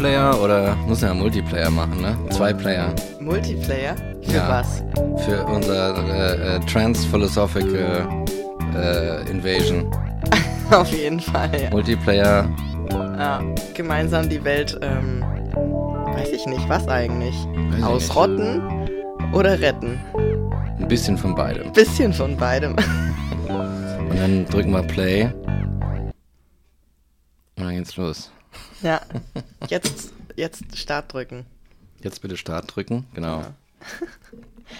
Multiplayer oder muss ja Multiplayer machen, ne? Zwei Player. Multiplayer? Für Ja. was? Für unser äh, äh, Trans-Philosophical äh, Invasion. Auf jeden Fall, ja. Multiplayer, ja. Gemeinsam die Welt, ähm, weiß ich nicht, was eigentlich? Weiß Ausrotten oder retten? ein bisschen von beidem. Bisschen von beidem. Und dann drücken wir Play. Und dann geht's los. Ja. Jetzt, jetzt Start drücken. Jetzt bitte Start drücken, genau.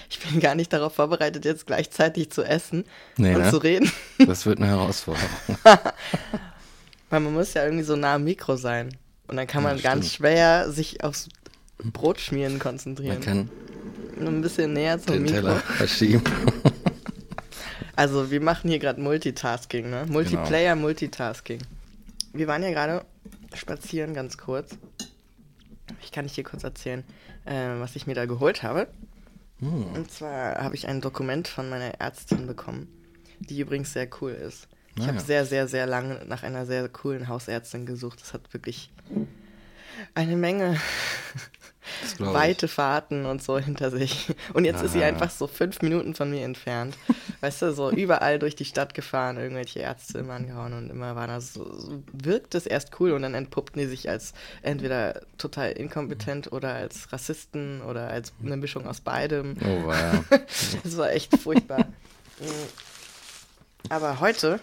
Ich bin gar nicht darauf vorbereitet, jetzt gleichzeitig zu essen Nee, und ne? zu reden. Das wird eine Herausforderung. Weil man muss ja irgendwie so nah am Mikro sein. Und dann kann man Ja, ganz schwer sich aufs Brotschmieren konzentrieren. Man kann Nur ein bisschen näher zum den Mikro. Teller verschieben. Also wir machen hier gerade Multitasking, Genau. ne? Multiplayer Multitasking. Wir waren ja gerade spazieren, ganz kurz. Ich kann nicht hier kurz erzählen, äh, was ich mir da geholt habe. Hm. Und zwar habe ich ein Dokument von meiner Ärztin bekommen, die übrigens sehr cool ist. Ich Ah, habe sehr, sehr, sehr lange nach einer sehr coolen Hausärztin gesucht. Das hat wirklich eine Menge. Weite Fahrten und so hinter sich. Und jetzt ist sie Ah. einfach so fünf Minuten von mir entfernt. Weißt du, so überall durch die Stadt gefahren, irgendwelche Ärzte immer angehauen und immer war das so, so wirkt es erst cool und dann entpuppten die sich als entweder total inkompetent oder als Rassisten oder als eine Mischung aus beidem. Oh, war ja. Das war echt furchtbar. Aber heute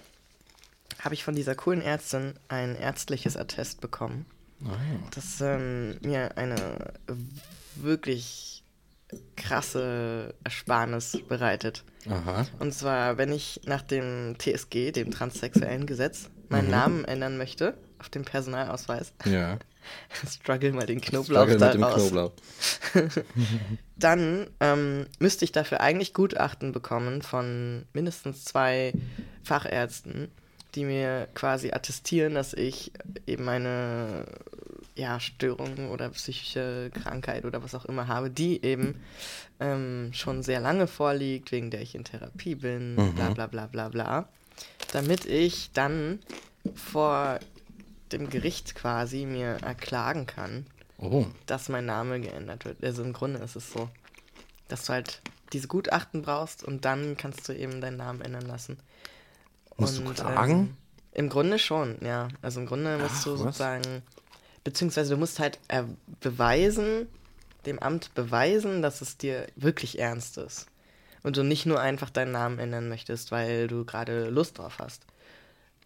habe ich von dieser coolen Ärztin ein ärztliches Attest bekommen Ah, das ähm, mir eine wirklich krasse Ersparnis bereitet. Aha. Und zwar, wenn ich nach dem TSG, dem transsexuellen Gesetz, meinen Mhm. Namen ändern möchte auf dem Personalausweis, Ja. struggle mal den Knoblauch Struggle da mit dem raus, Knoblauch. dann ähm, müsste ich dafür eigentlich Gutachten bekommen von mindestens zwei Fachärzten, die mir quasi attestieren, dass ich eben eine ja, Störung oder psychische Krankheit oder was auch immer habe, die eben ähm, schon sehr lange vorliegt, wegen der ich in Therapie bin, Mhm. bla bla bla bla bla, damit ich dann vor dem Gericht quasi mir erklagen kann, Oh. dass mein Name geändert wird. Also im Grunde ist es so, dass du halt diese Gutachten brauchst und dann kannst du eben deinen Namen ändern lassen. Musst du Und, klagen? ähm, Im Grunde schon, ja. Also im Grunde musst Ach, du was? sozusagen, beziehungsweise du musst halt äh, beweisen, dem Amt beweisen, dass es dir wirklich ernst ist. Und du nicht nur einfach deinen Namen ändern möchtest, weil du gerade Lust drauf hast.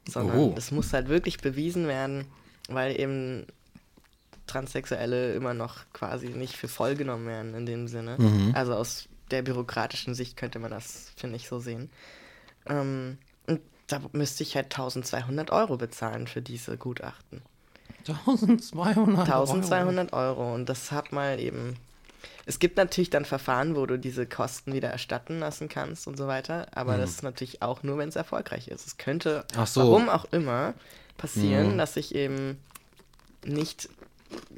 Sondern Oh. es muss halt wirklich bewiesen werden, weil eben Transsexuelle immer noch quasi nicht für voll genommen werden in dem Sinne. Mhm. Also aus der bürokratischen Sicht könnte man das, finde ich, so sehen. Ähm, da müsste ich halt 1200 Euro bezahlen für diese Gutachten. 1200 1200 Euro. Und das hat mal eben. Es gibt natürlich dann Verfahren, wo du diese Kosten wieder erstatten lassen kannst und so weiter. Aber das ist natürlich auch nur, wenn es erfolgreich ist. Es könnte, so. warum auch immer, passieren, Mhm. dass ich eben nicht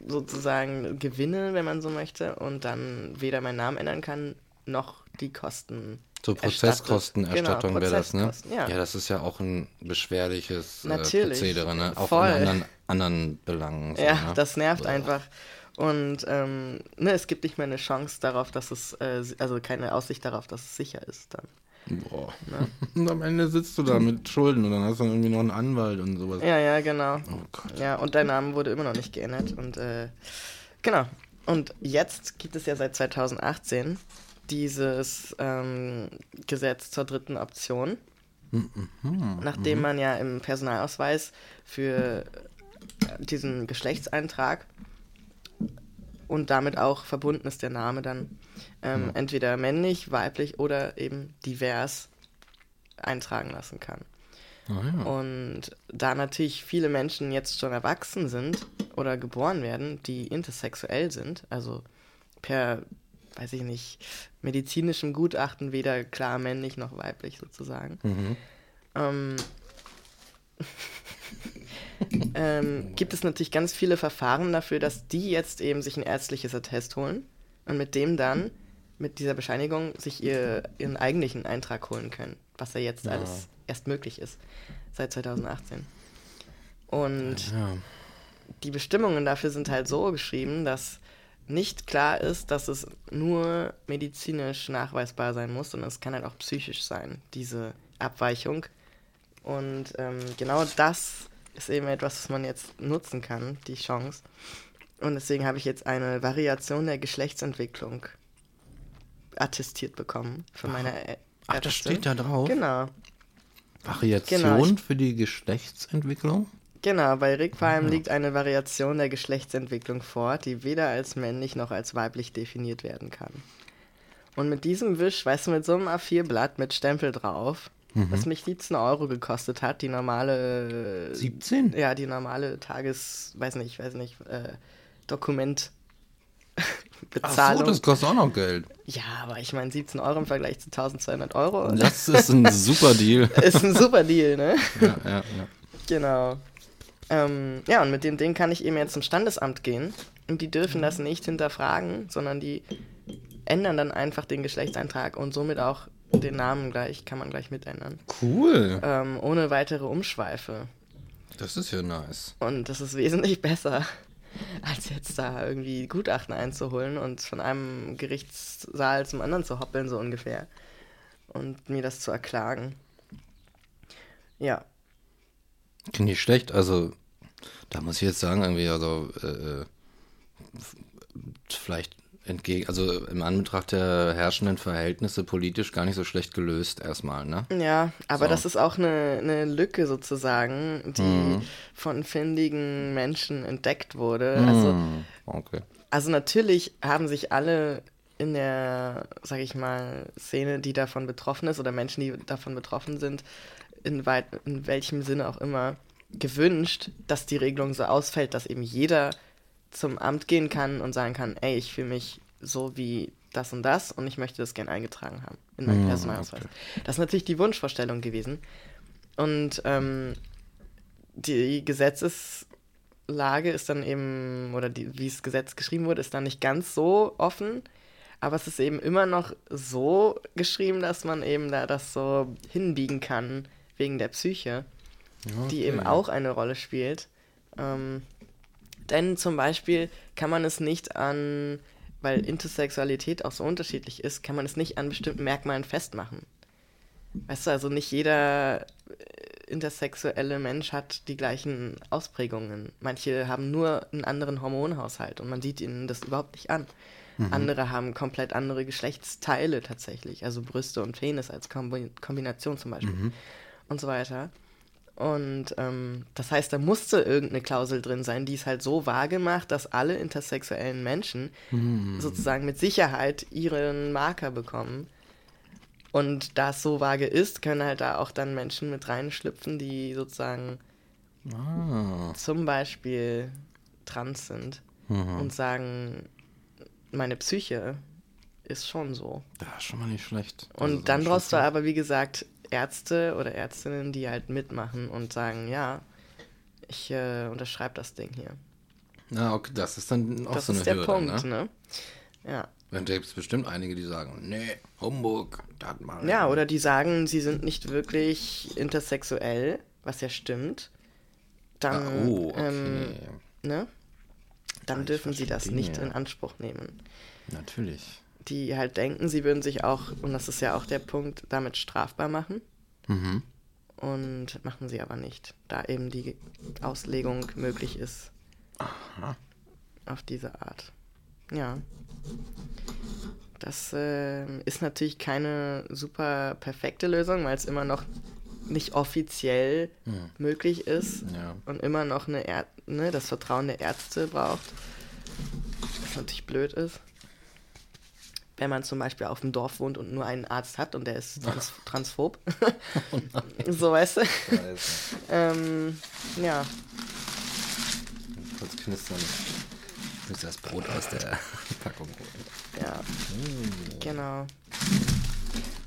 sozusagen gewinne, wenn man so möchte, und dann weder meinen Namen ändern kann, noch die Kosten. So. Prozesskostenerstattung Genau, wäre das, ne? Prozesskosten, ja. das ist ja auch ein beschwerliches äh. Prozedere, ne? Auch Voll. in anderen, anderen Belangen. So, Ja, ne? das nervt Boah. einfach. Und ähm, ne, es gibt nicht mehr eine Chance darauf, dass es, äh, also keine Aussicht darauf, dass es sicher ist dann. Boah. Ne? Und am Ende sitzt du da mit Schulden und dann hast du irgendwie noch einen Anwalt und sowas. Ja, ja, genau. Oh Gott. Ja, und dein Name wurde immer noch nicht geändert. Und äh, genau. Und jetzt gibt es ja seit 2018 dieses ähm, Gesetz zur dritten Option, nachdem man ja im Personalausweis für äh, diesen Geschlechtseintrag und damit auch verbunden ist der Name dann ähm, entweder männlich, weiblich oder eben divers eintragen lassen kann. Ah, ja. Und da natürlich viele Menschen jetzt schon erwachsen sind oder geboren werden, die intersexuell sind, also per, weiß ich nicht, medizinischem Gutachten weder klar männlich noch weiblich sozusagen, Mhm. ähm, ähm, gibt es natürlich ganz viele Verfahren dafür, dass die jetzt eben sich ein ärztliches Attest holen und mit dem dann, mit dieser Bescheinigung, sich ihr, ihren eigentlichen Eintrag holen können, was ja jetzt Ja. alles erst möglich ist, seit 2018. Und ja. die Bestimmungen dafür sind halt so geschrieben, dass nicht klar ist, dass es nur medizinisch nachweisbar sein muss, sondern es kann halt auch psychisch sein, diese Abweichung. Und ähm, genau das ist eben etwas, was man jetzt nutzen kann, die Chance. Und deswegen habe ich jetzt eine Variation der Geschlechtsentwicklung attestiert bekommen von meiner Ä Ach, das steht da drauf? Genau. Variation Genau, für die Geschlechtsentwicklung? Genau, bei Rick Palm liegt eine Variation der Geschlechtsentwicklung vor, die weder als männlich noch als weiblich definiert werden kann. Und mit diesem Wisch, weißt du, mit so einem A4-Blatt mit Stempel drauf, was mich 17 Euro gekostet hat, die normale. 17? Ja, die normale Tages. weiß nicht, weiß nicht, äh, Dokument. Ach Bezahlung. so, das kostet auch noch Geld. ja, aber ich meine 17 Euro im Vergleich zu 1200 Euro. Das ist ein super Deal. ist ein super Deal, ne? ja, ja, ja. Genau. Ähm, ja, und mit dem Ding kann ich eben jetzt zum Standesamt gehen und die dürfen das nicht hinterfragen, sondern die ändern dann einfach den Geschlechtseintrag und somit auch den Namen gleich, kann man gleich mitändern. Cool. Ähm, ohne weitere Umschweife. Das ist ja nice. Und das ist wesentlich besser, als jetzt da irgendwie Gutachten einzuholen und von einem Gerichtssaal zum anderen zu hoppeln, so ungefähr. Und mir das zu erklagen. Ja, Nicht schlecht, also da muss ich jetzt sagen, irgendwie, also äh, äh, vielleicht entgegen, also im Anbetracht der herrschenden Verhältnisse politisch gar nicht so schlecht gelöst erstmal, ne? Ja, aber So. das ist auch eine, eine Lücke sozusagen, die Mhm. von findigen Menschen entdeckt wurde. Also, Hm, okay. also natürlich haben sich alle in der, sag ich mal, Szene, die davon betroffen ist, oder Menschen, die davon betroffen sind, in, weit, in welchem Sinne auch immer, gewünscht, dass die Regelung so ausfällt, dass eben jeder zum Amt gehen kann und sagen kann, ey, ich fühle mich so wie das und das und ich möchte das gern eingetragen haben in meinen Hm, Personalausweis. Das ist natürlich die Wunschvorstellung gewesen. Und ähm, die Gesetzeslage ist dann eben, oder die, wie das Gesetz geschrieben wurde, ist dann nicht ganz so offen. Aber es ist eben immer noch so geschrieben, dass man eben da das so hinbiegen kann, wegen der Psyche, die eben Okay. auch eine Rolle spielt. Ähm, denn zum Beispiel kann man es nicht an, weil Intersexualität auch so unterschiedlich ist, kann man es nicht an bestimmten Merkmalen festmachen. Weißt du, also nicht jeder äh, intersexuelle Mensch hat die gleichen Ausprägungen. Manche haben nur einen anderen Hormonhaushalt und man sieht ihnen das überhaupt nicht an. Andere haben komplett andere Geschlechtsteile tatsächlich, also Brüste und Penis als Kombi Kombination zum Beispiel und so weiter. Und ähm, das heißt, da musste irgendeine Klausel drin sein, die es halt so vage macht, dass alle intersexuellen Menschen sozusagen mit Sicherheit ihren Marker bekommen. Und da es so vage ist, können halt da auch dann Menschen mit reinschlüpfen, die sozusagen Ah. zum Beispiel trans sind Mhm. und sagen, meine Psyche ist schon so. Ja, schon mal nicht schlecht. Und Also, dann brauchst du aber, wie gesagt, Ärzte oder Ärztinnen, die halt mitmachen und sagen, ja, ich äh, unterschreibe das Ding hier. Ja, okay, das ist dann auch das so eine ist der Hürde, Punkt, ne? ne? Ja. Und da gibt es bestimmt einige, die sagen, nee, Humbug, das mal. Ja, oder die sagen, sie sind nicht wirklich intersexuell, was ja stimmt. Dann, Ah, oh, okay. ähm, ne? Dann Ah, dürfen sie das nicht in Anspruch nehmen. Natürlich. Die halt denken, sie würden sich auch, und das ist ja auch der Punkt, damit strafbar machen. Mhm. Und machen sie aber nicht, da eben die Auslegung möglich ist. Auf diese Art. Ja. Das ähm, ist natürlich keine super perfekte Lösung, weil es immer noch nicht offiziell Hm. möglich ist Ja. und immer noch eine Är ne, das Vertrauen der Ärzte braucht. Was natürlich blöd ist. Wenn man zum Beispiel auf dem Dorf wohnt und nur einen Arzt hat und der ist trans transphob. so weißt du. ähm, ja. Kurz knistern. Ich muss das Brot aus der Packung holen. Ja, genau.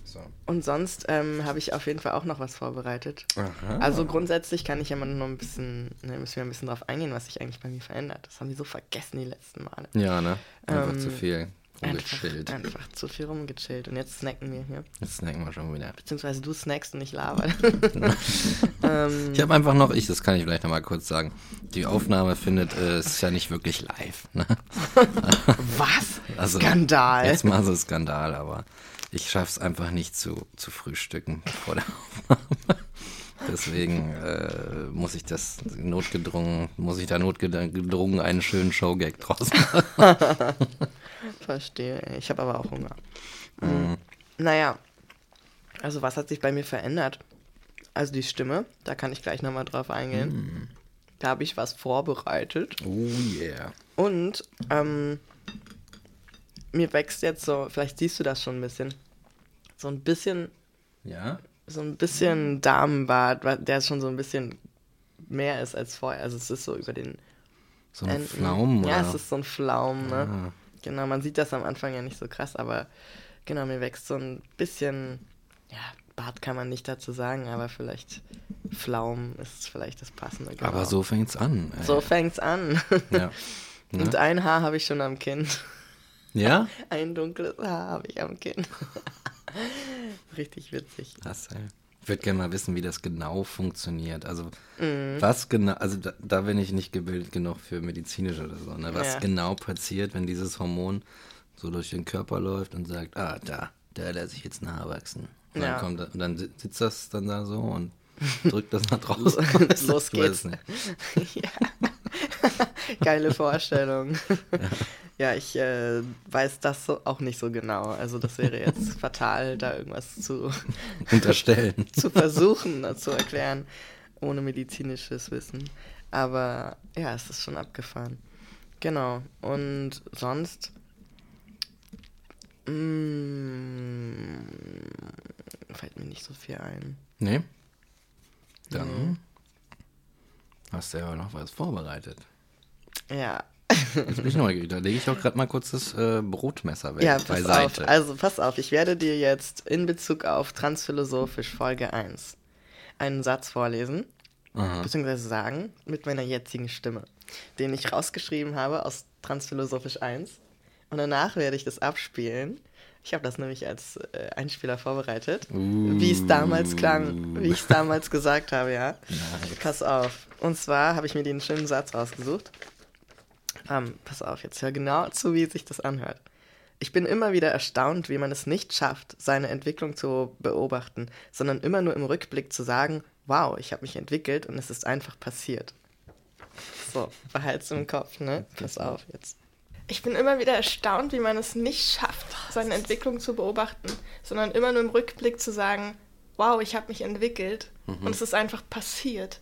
So. Und sonst ähm, habe ich auf jeden Fall auch noch was vorbereitet. Aha. Also grundsätzlich kann ich ja mal noch ein bisschen, ne, müssen wir ein bisschen drauf eingehen, was sich eigentlich bei mir verändert. Das haben die so vergessen die letzten Male. Ja, ne? Einfach Ähm, zu viel. Rumgechillt. Einfach, einfach zu viel rumgechillt. Und jetzt snacken wir hier. Jetzt snacken wir schon wieder. Beziehungsweise du snackst und ich laber. ähm, Ich habe einfach noch, ich, das kann ich vielleicht noch mal kurz sagen. Die Aufnahme findet, äh, ist ja nicht wirklich live. Ne? was? Also, Skandal. Jetzt mal so Skandal, aber ich schaffe es einfach nicht zu, zu frühstücken vor der Aufnahme. Deswegen äh, muss ich das notgedrungen, muss ich da notgedrungen einen schönen Showgag draus machen. Verstehe. Ich habe aber auch Hunger. Mhm. Naja, also was hat sich bei mir verändert? Also die Stimme, da kann ich gleich nochmal drauf eingehen. Mhm. Da habe ich was vorbereitet. Oh yeah. Und ähm, mir wächst jetzt so, vielleicht siehst du das schon ein bisschen, so ein bisschen, Ja? So ein bisschen Damenbart, der schon so ein bisschen mehr ist als vorher. Also es ist so über den So ein Enden. Pflaumen, Ja, oder? es ist so ein Pflaumen, ne? Ah. Genau, man sieht das am Anfang ja nicht so krass, aber genau, mir wächst so ein bisschen, ja, Bart kann man nicht dazu sagen, aber vielleicht Pflaumen ist vielleicht das Passende. Genau. Aber so fängt's an. Ey. So fängt's an. Ja. Ne? Und ein Haar habe ich schon am Kinn. Ja? Ein dunkles Haar habe ich am Kinn. Richtig witzig. Krass, ey. Ich würde gerne mal wissen, wie das genau funktioniert. Also, Mhm. was genau, also da, da bin ich nicht gebildet genug für medizinisch oder so, ne? Was Ja. genau passiert, wenn dieses Hormon so durch den Körper läuft und sagt, ah, da, da lässt sich jetzt ein Haar wachsen. Und, Ja. dann, kommt, und dann si- sitzt das dann da so und drückt das nach draußen. Los geht's. nicht. Geile Vorstellung. Ja, ich äh, weiß das so auch nicht so genau. Also das wäre jetzt fatal, da irgendwas zu, Unterstellen. zu versuchen äh, zu erklären, ohne medizinisches Wissen. Aber ja, es ist schon abgefahren. Genau. Und sonst. Mm, fällt mir nicht so viel ein. Nee? Dann hast du ja noch was vorbereitet. Ja. Jetzt bin ich neugierig. Da lege ich auch gerade mal kurz das äh, Brotmesser weg, Ja, pass beiseite. auf. Also pass auf, ich werde dir jetzt in Bezug auf Transphilosophisch Folge 1 einen Satz vorlesen, Aha. beziehungsweise sagen, mit meiner jetzigen Stimme, den ich rausgeschrieben habe aus Transphilosophisch 1. Und danach werde ich das abspielen. Ich habe das nämlich als äh, Einspieler vorbereitet, wie es damals klang, wie ich es damals gesagt habe, ja. Pass auf. Und zwar habe ich mir den schönen Satz rausgesucht. Ähm, pass auf, jetzt hör genau zu, wie sich das anhört. Ich bin immer wieder erstaunt, wie man es nicht schafft, seine Entwicklung zu beobachten, sondern immer nur im Rückblick zu sagen, wow, ich habe mich entwickelt und es ist einfach passiert. So, behalt's im Kopf, ne? Pass auf jetzt. Ich bin immer wieder erstaunt, wie man es nicht schafft, seine Entwicklung zu beobachten, sondern immer nur im Rückblick zu sagen, wow, ich habe mich entwickelt und es ist einfach passiert.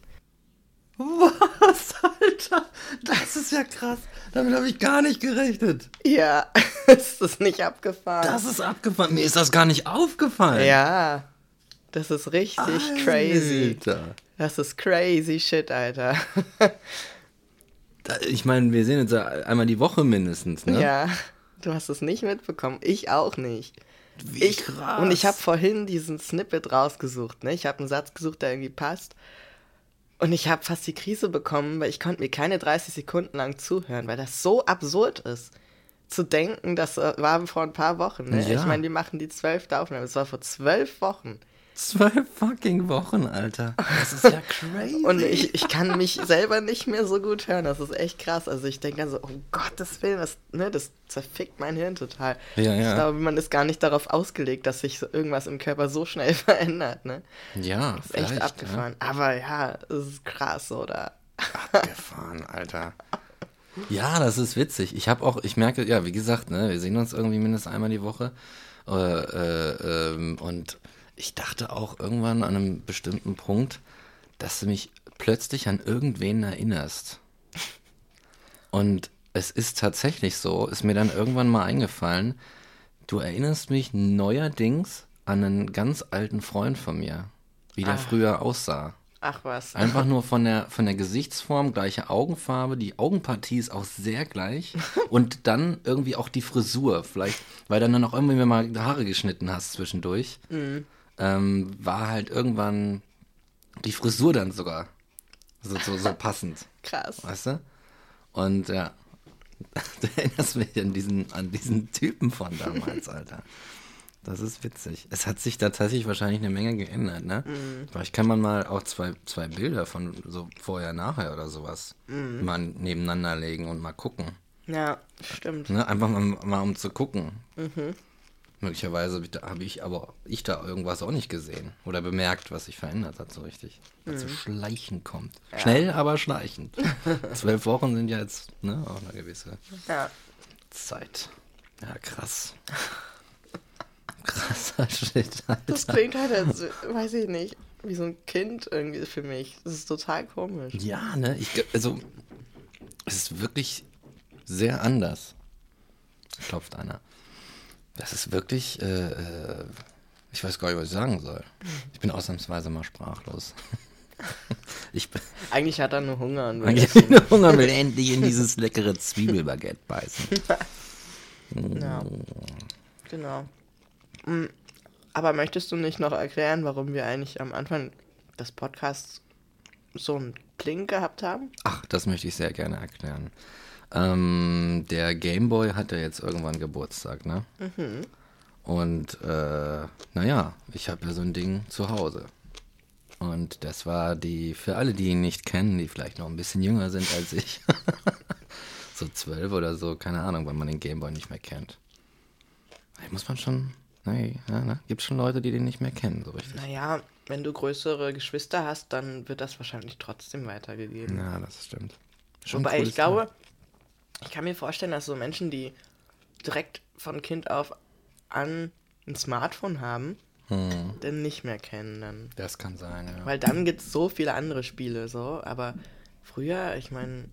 Was, Alter? Das ist ja krass. Damit habe ich gar nicht gerechnet. Ja, ist das nicht abgefahren? Das ist abgefahren. Mir ist das gar nicht aufgefallen. ja, das ist richtig crazy. Alter. Das ist crazy shit, Alter. Ich meine, wir sehen uns ja einmal die Woche mindestens, ne? Ja, du hast es nicht mitbekommen. Ich auch nicht. Wie ich, krass. Und ich habe vorhin diesen Snippet rausgesucht. Ne? Ich habe einen Satz gesucht, der irgendwie passt. Und ich habe fast die Krise bekommen, weil ich konnte mir keine 30 Sekunden lang zuhören, weil das so absurd ist. Zu denken, das äh, war vor ein paar Wochen. Ne? Ja. Ich meine, die machen die zwölfte Aufnahme. Das war vor zwölf Wochen. Zwölf fucking Wochen, Alter. Das ist ja crazy. Und ich, ich kann mich selber nicht mehr so gut hören. Das ist echt krass. Also ich denke dann so, um Gottes Willen, das, ne, das zerfickt mein Hirn total. Ja, ja. Ich glaube, man ist gar nicht darauf ausgelegt, dass sich so irgendwas im Körper so schnell verändert. Ne? ja, Das ist echt abgefahren. Aber ja, es ist krass, oder? Ja. Abgefahren, Alter. Ja, das ist witzig. Ich habe auch, ich merke, ja, wie gesagt, ne, wir sehen uns irgendwie mindestens einmal die Woche. Äh, äh, ähm, und ich dachte auch irgendwann an einem bestimmten Punkt, dass du mich plötzlich an irgendwen erinnerst. Und es ist tatsächlich so, ist mir dann irgendwann mal eingefallen, du erinnerst mich neuerdings an einen ganz alten Freund von mir, wie der Ah. früher aussah. Ach was. Einfach nur von der, von der Gesichtsform, gleiche Augenfarbe, die Augenpartie ist auch sehr gleich. Und dann irgendwie auch die Frisur, vielleicht, weil dann noch irgendwie mal die Haare geschnitten hast zwischendurch. Ähm, war halt irgendwann die Frisur dann sogar so, so, so passend, Krass. weißt du? Und ja, du erinnerst mich an diesen, an diesen Typen von damals, Alter. Das ist witzig. Es hat sich da tatsächlich wahrscheinlich eine Menge geändert, ne? Mhm. Vielleicht kann man mal auch zwei, zwei Bilder von so vorher, nachher oder sowas mhm. mal nebeneinander legen und mal gucken. Ja, stimmt. Ne? Einfach mal, mal um zu gucken. Mhm. Möglicherweise habe ich aber ich da irgendwas auch nicht gesehen oder bemerkt, was sich verändert hat so richtig. Was so mhm. schleichend kommt. Ja. Schnell, aber schleichend. Zwölf Wochen sind ja jetzt ne, auch eine gewisse ja. Zeit. Ja, krass. Krasser Shit, Alter. Das klingt halt, als, weiß ich nicht, wie so ein Kind irgendwie für mich. Das ist total komisch. Ja, ne? Ich, also, es ist wirklich sehr anders. Klopft einer. Das ist wirklich, äh, äh, ich weiß gar nicht, was ich sagen soll. Ich bin ausnahmsweise mal sprachlos. ich bin, Eigentlich hat er nur Hunger und will, Eigentlich nur Hunger und will endlich in dieses leckere Zwiebelbaguette beißen. ja, genau. Mm, aber möchtest du nicht noch erklären, warum wir eigentlich am Anfang des Podcasts so einen Pling gehabt haben? Ach, das möchte ich sehr gerne erklären. Ähm, der Gameboy hat ja jetzt irgendwann Geburtstag, ne? Mhm. Und äh, naja, ich habe ja so ein Ding zu Hause. Und das war die, für alle, die ihn nicht kennen, die vielleicht noch ein bisschen jünger sind als ich, so zwölf oder so, keine Ahnung, weil man den Gameboy nicht mehr kennt. Da muss man schon, nee, ja, ne? gibt schon Leute, die den nicht mehr kennen, so richtig. Naja, wenn du größere Geschwister hast, dann wird das wahrscheinlich trotzdem weitergegeben. Ja, das stimmt. Schon Wobei ich glaube, ich kann mir vorstellen, dass so Menschen, die direkt von Kind auf an ein Smartphone haben, hm. den nicht mehr kennen dann. Das kann sein, ja. Weil dann gibt es so viele andere Spiele so, aber früher, ich meine,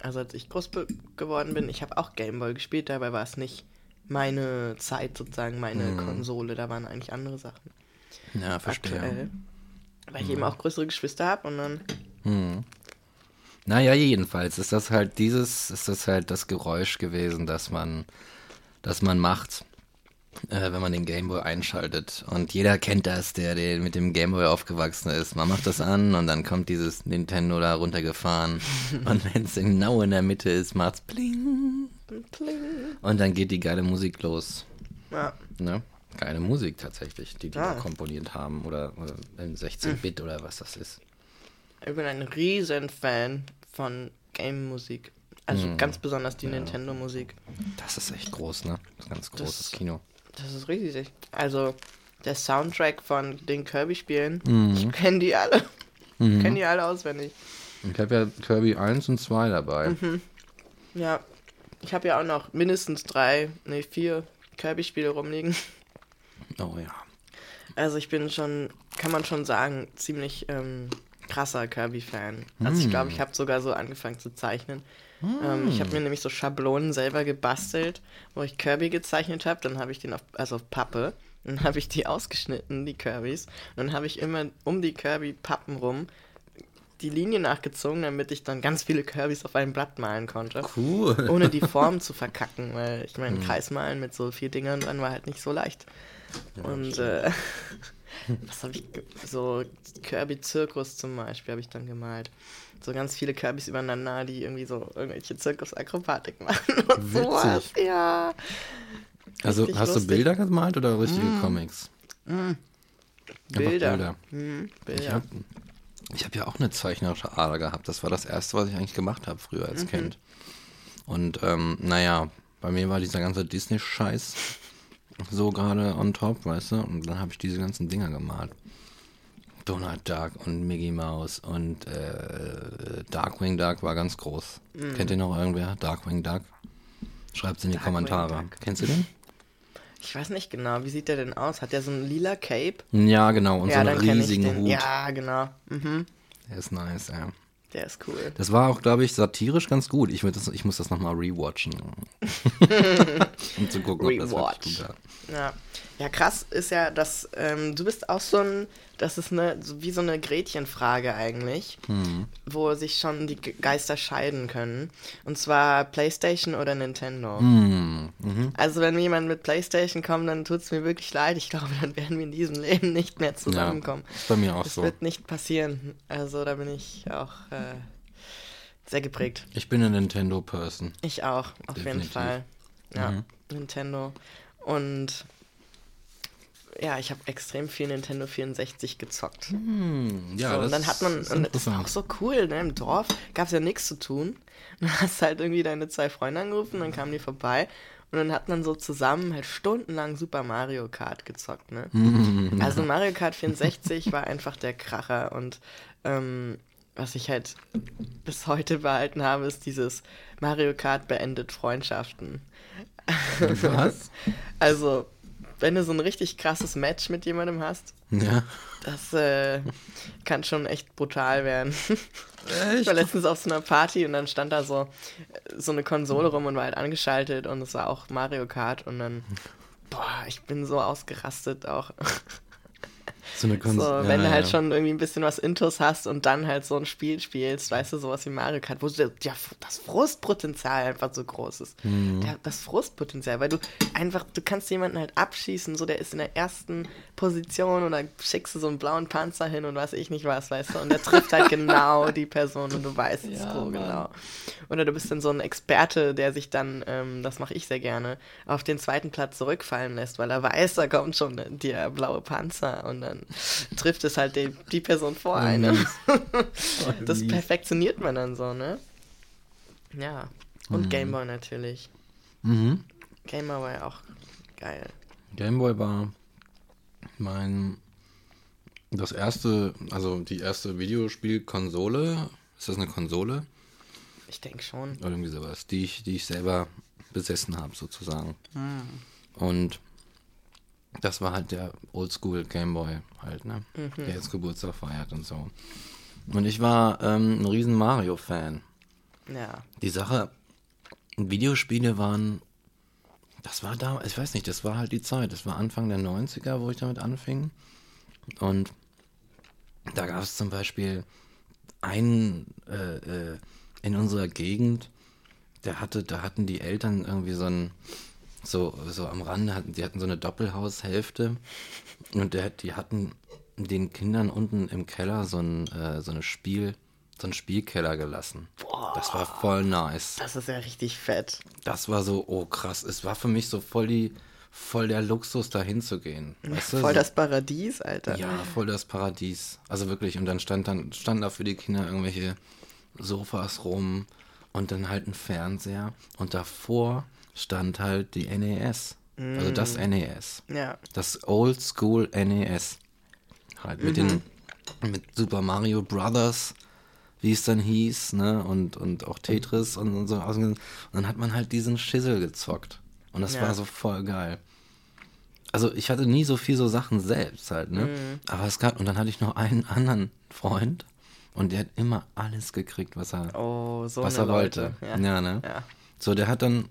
also als ich groß geworden bin, ich habe auch Gameboy gespielt, dabei war es nicht meine Zeit sozusagen, meine hm. Konsole, da waren eigentlich andere Sachen. Ja, verstehe. Aktuell, weil ich hm. eben auch größere Geschwister habe und dann. Naja, jedenfalls ist das halt dieses, ist das halt das Geräusch gewesen, das man, das man macht, äh, wenn man den Gameboy einschaltet. Und jeder kennt das, der, der mit dem Gameboy aufgewachsen ist. Man macht das an und dann kommt dieses Nintendo da runtergefahren. und wenn es genau in der Mitte ist, macht's pling. pling. Und dann geht die geile Musik los. Ja. Ne? Geile Musik tatsächlich, die die ah. da komponiert haben. Oder, oder 16-Bit oder was das ist. Ich bin ein riesen Fan von Game-Musik. Also mm. ganz besonders die ja. Nintendo-Musik. Das ist echt groß, ne? Ganz großes das, Kino. Das ist riesig. Also der Soundtrack von den Kirby-Spielen, mm. ich kenne die alle. Mm. Ich kenne die alle auswendig. Ich habe ja Kirby 1 und 2 dabei. Mhm. Ja, ich habe ja auch noch mindestens drei, nee, vier Kirby-Spiele rumliegen. Oh ja. Also ich bin schon, kann man schon sagen, ziemlich ähm, krasser Kirby-Fan. Also ich glaube, ich hm. habe sogar so angefangen zu zeichnen. Mm. Ähm, ich habe mir nämlich so Schablonen selber gebastelt, wo ich Kirby gezeichnet habe. Dann habe ich den auf, also auf Pappe. Dann habe ich die ausgeschnitten, die Kirbys. Und dann habe ich immer um die Kirby-Pappen rum die Linie nachgezogen, damit ich dann ganz viele Kirbys auf einem Blatt malen konnte. Cool. Ohne die Form zu verkacken, weil ich meine, mm. Kreis malen mit so vier Dingern dann war halt nicht so leicht. Ja, und äh, was habe ich, so Kirby-Zirkus zum Beispiel habe ich dann gemalt. So ganz viele Kirbys übereinander, die irgendwie so irgendwelche Zirkusakrobatik machen und Witzig. sowas. Ja. Also Richtig hast lustig. du Bilder gemalt oder richtige mm. Comics? Mm. Bilder. Bilder. Mm, Bilder. Ich habe hab ja auch eine zeichnerische Ader gehabt. Das war das Erste, was ich eigentlich gemacht habe früher als mhm. Kind. Und ähm, naja, bei mir war dieser ganze Disney-Scheiß so gerade on top, weißt du? Und dann habe ich diese ganzen Dinger gemalt. Donald Duck und Mickey Mouse und äh, Darkwing Duck war ganz groß. Mm. Kennt ihr noch irgendwer? Darkwing Duck? Schreibt es in die Darkwing Kommentare. Duck. Kennst du den? Ich weiß nicht genau. Wie sieht der denn aus? Hat der so ein lila Cape? Ja, genau. Und ja, so einen riesigen Hut. Ja, genau. Mhm. Der ist nice, ja. Der ist cool. Das war auch, glaube ich, satirisch ganz gut. Ich, das, ich muss das nochmal rewatchen. um zu gucken, ob das gut war. Ja. ja, krass ist ja, dass ähm, du bist auch so ein, das ist eine, wie so eine Gretchenfrage eigentlich, hm. wo sich schon die Geister scheiden können. Und zwar Playstation oder Nintendo. Hm. Mhm. Also wenn jemand mit Playstation kommt, dann tut es mir wirklich leid. Ich glaube, dann werden wir in diesem Leben nicht mehr zusammenkommen. Ja, ist bei mir auch das so. Das wird nicht passieren. Also da bin ich auch... Äh, sehr geprägt. Ich bin ein Nintendo-Person. Ich auch, auf Definitiv. jeden Fall. Ja, mhm. Nintendo. Und ja, ich habe extrem viel Nintendo 64 gezockt. Hm, ja, so, und dann hat man, und das war auch so cool, ne? Im Dorf gab es ja nichts zu tun. Dann hast halt irgendwie deine zwei Freunde angerufen, dann kamen die vorbei und dann hat man so zusammen halt stundenlang Super Mario Kart gezockt, ne? also Mario Kart 64 war einfach der Kracher und ähm, was ich halt bis heute behalten habe, ist dieses Mario Kart beendet Freundschaften. Was? also, wenn du so ein richtig krasses Match mit jemandem hast, ja. das äh, kann schon echt brutal werden. Ich war letztens auf so einer Party und dann stand da so, so eine Konsole rum und war halt angeschaltet und es war auch Mario Kart und dann, boah, ich bin so ausgerastet auch. So eine Konst so, wenn ja, du halt ja. schon irgendwie ein bisschen was Intus hast und dann halt so ein Spiel spielst, weißt du, sowas wie Mario Kart, wo ja, das Frustpotenzial einfach so groß ist. Mhm. Der, das Frustpotenzial, weil du einfach, du kannst jemanden halt abschießen, so der ist in der ersten Position und dann schickst du so einen blauen Panzer hin und weiß ich nicht was, weißt du, und der trifft halt genau die Person und du weißt es so genau. Oder du bist dann so ein Experte, der sich dann, ähm, das mache ich sehr gerne, auf den zweiten Platz zurückfallen lässt, weil er weiß, da kommt schon der blaue Panzer und dann trifft es halt die, die Person vor einem. das perfektioniert man dann so, ne? Ja. Und mhm. Gameboy natürlich. Mhm. Gameboy war ja auch geil. Gameboy war mein das erste, also die erste Videospielkonsole. Ist das eine Konsole? Ich denke schon. Oder irgendwie sowas, die ich, die ich selber besessen habe, sozusagen. Hm. Und das war halt der Oldschool Gameboy halt, ne? Mhm. Der jetzt Geburtstag feiert und so. Und ich war ähm, ein riesen Mario-Fan. Ja. Die Sache, Videospiele waren, das war da, ich weiß nicht, das war halt die Zeit. Das war Anfang der 90er, wo ich damit anfing. Und da gab es zum Beispiel einen äh, äh, in unserer Gegend, der hatte, da hatten die Eltern irgendwie so ein so, so am Rande hatten, die hatten so eine Doppelhaushälfte und der, die hatten den Kindern unten im Keller so ein, äh, so eine Spiel, so einen Spielkeller gelassen. Boah, das war voll nice. Das ist ja richtig fett. Das war so, oh krass, es war für mich so voll die, voll der Luxus, da hinzugehen. Weißt du? Voll das Paradies, Alter. Ja, voll das Paradies. Also wirklich, und dann stand dann, standen da für die Kinder irgendwelche Sofas rum und dann halt ein Fernseher und davor stand halt die NES. Mm. Also das mm. NES. Ja. Das Old School NES. Halt mit mhm. den mit Super Mario Brothers, wie es dann hieß, ne? Und, und auch Tetris und, und so. Und dann hat man halt diesen Schissel gezockt. Und das ja. war so voll geil. Also ich hatte nie so viel so Sachen selbst halt, ne? Mhm. Aber es gab, und dann hatte ich noch einen anderen Freund und der hat immer alles gekriegt, was er, oh, so was er wollte. Ja. ja, ne? Ja. So, der hat dann,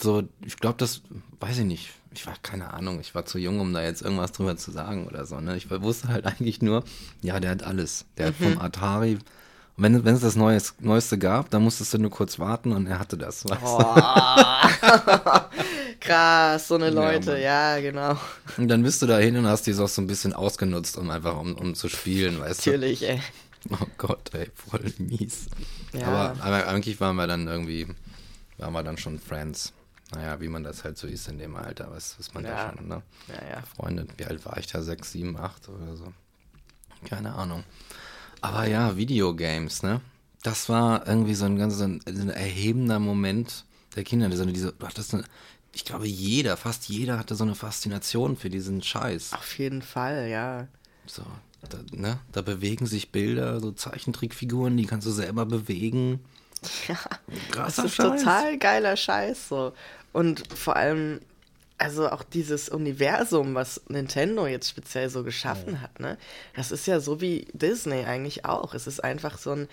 so, ich glaube, das, weiß ich nicht, ich war, keine Ahnung, ich war zu jung, um da jetzt irgendwas drüber zu sagen oder so, ne? Ich wusste halt eigentlich nur, ja, der hat alles. Der mhm. hat vom Atari, und wenn, wenn es das Neues, Neueste gab, dann musstest du nur kurz warten und er hatte das, oh. Krass, so eine Leute, ja, ja, genau. Und dann bist du da hin und hast die so ein bisschen ausgenutzt, um einfach, um, um zu spielen, weißt Natürlich, du. Natürlich, ey. Oh Gott, ey, voll mies. Ja. Aber, aber eigentlich waren wir dann irgendwie, waren wir dann schon Friends. Naja, wie man das halt so ist in dem Alter, was, was man ja. da schon, ne? Ja, ja. Freunde, wie alt war ich da? Sechs, sieben, acht oder so. Keine Ahnung. Aber ja, Videogames, ne? Das war irgendwie so ein ganz so ein, ein erhebender Moment der Kinder. So diese, das eine, ich glaube, jeder, fast jeder hatte so eine Faszination für diesen Scheiß. Auf jeden Fall, ja. So, da, ne? da bewegen sich Bilder, so Zeichentrickfiguren, die kannst du selber bewegen. Ja, Krasser das ist Scheiß. total geiler Scheiß so. Und vor allem, also auch dieses Universum, was Nintendo jetzt speziell so geschaffen ja. hat, ne? Das ist ja so wie Disney eigentlich auch. Es ist einfach so ein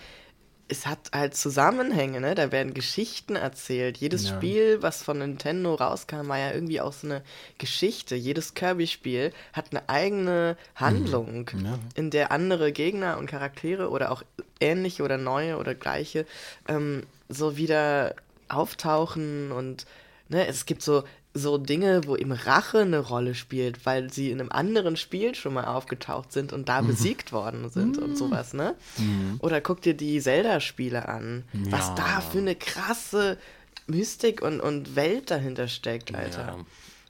es hat halt Zusammenhänge, ne? Da werden Geschichten erzählt. Jedes ja. Spiel, was von Nintendo rauskam, war ja irgendwie auch so eine Geschichte. Jedes Kirby-Spiel hat eine eigene Handlung, mhm. ja. in der andere Gegner und Charaktere oder auch ähnliche oder neue oder gleiche ähm, so wieder auftauchen und ne, es gibt so so Dinge, wo eben Rache eine Rolle spielt, weil sie in einem anderen Spiel schon mal aufgetaucht sind und da besiegt worden sind und sowas, ne? Oder guck dir die Zelda-Spiele an. Was Ja. da für eine krasse Mystik und, und Welt dahinter steckt, Alter. Ja.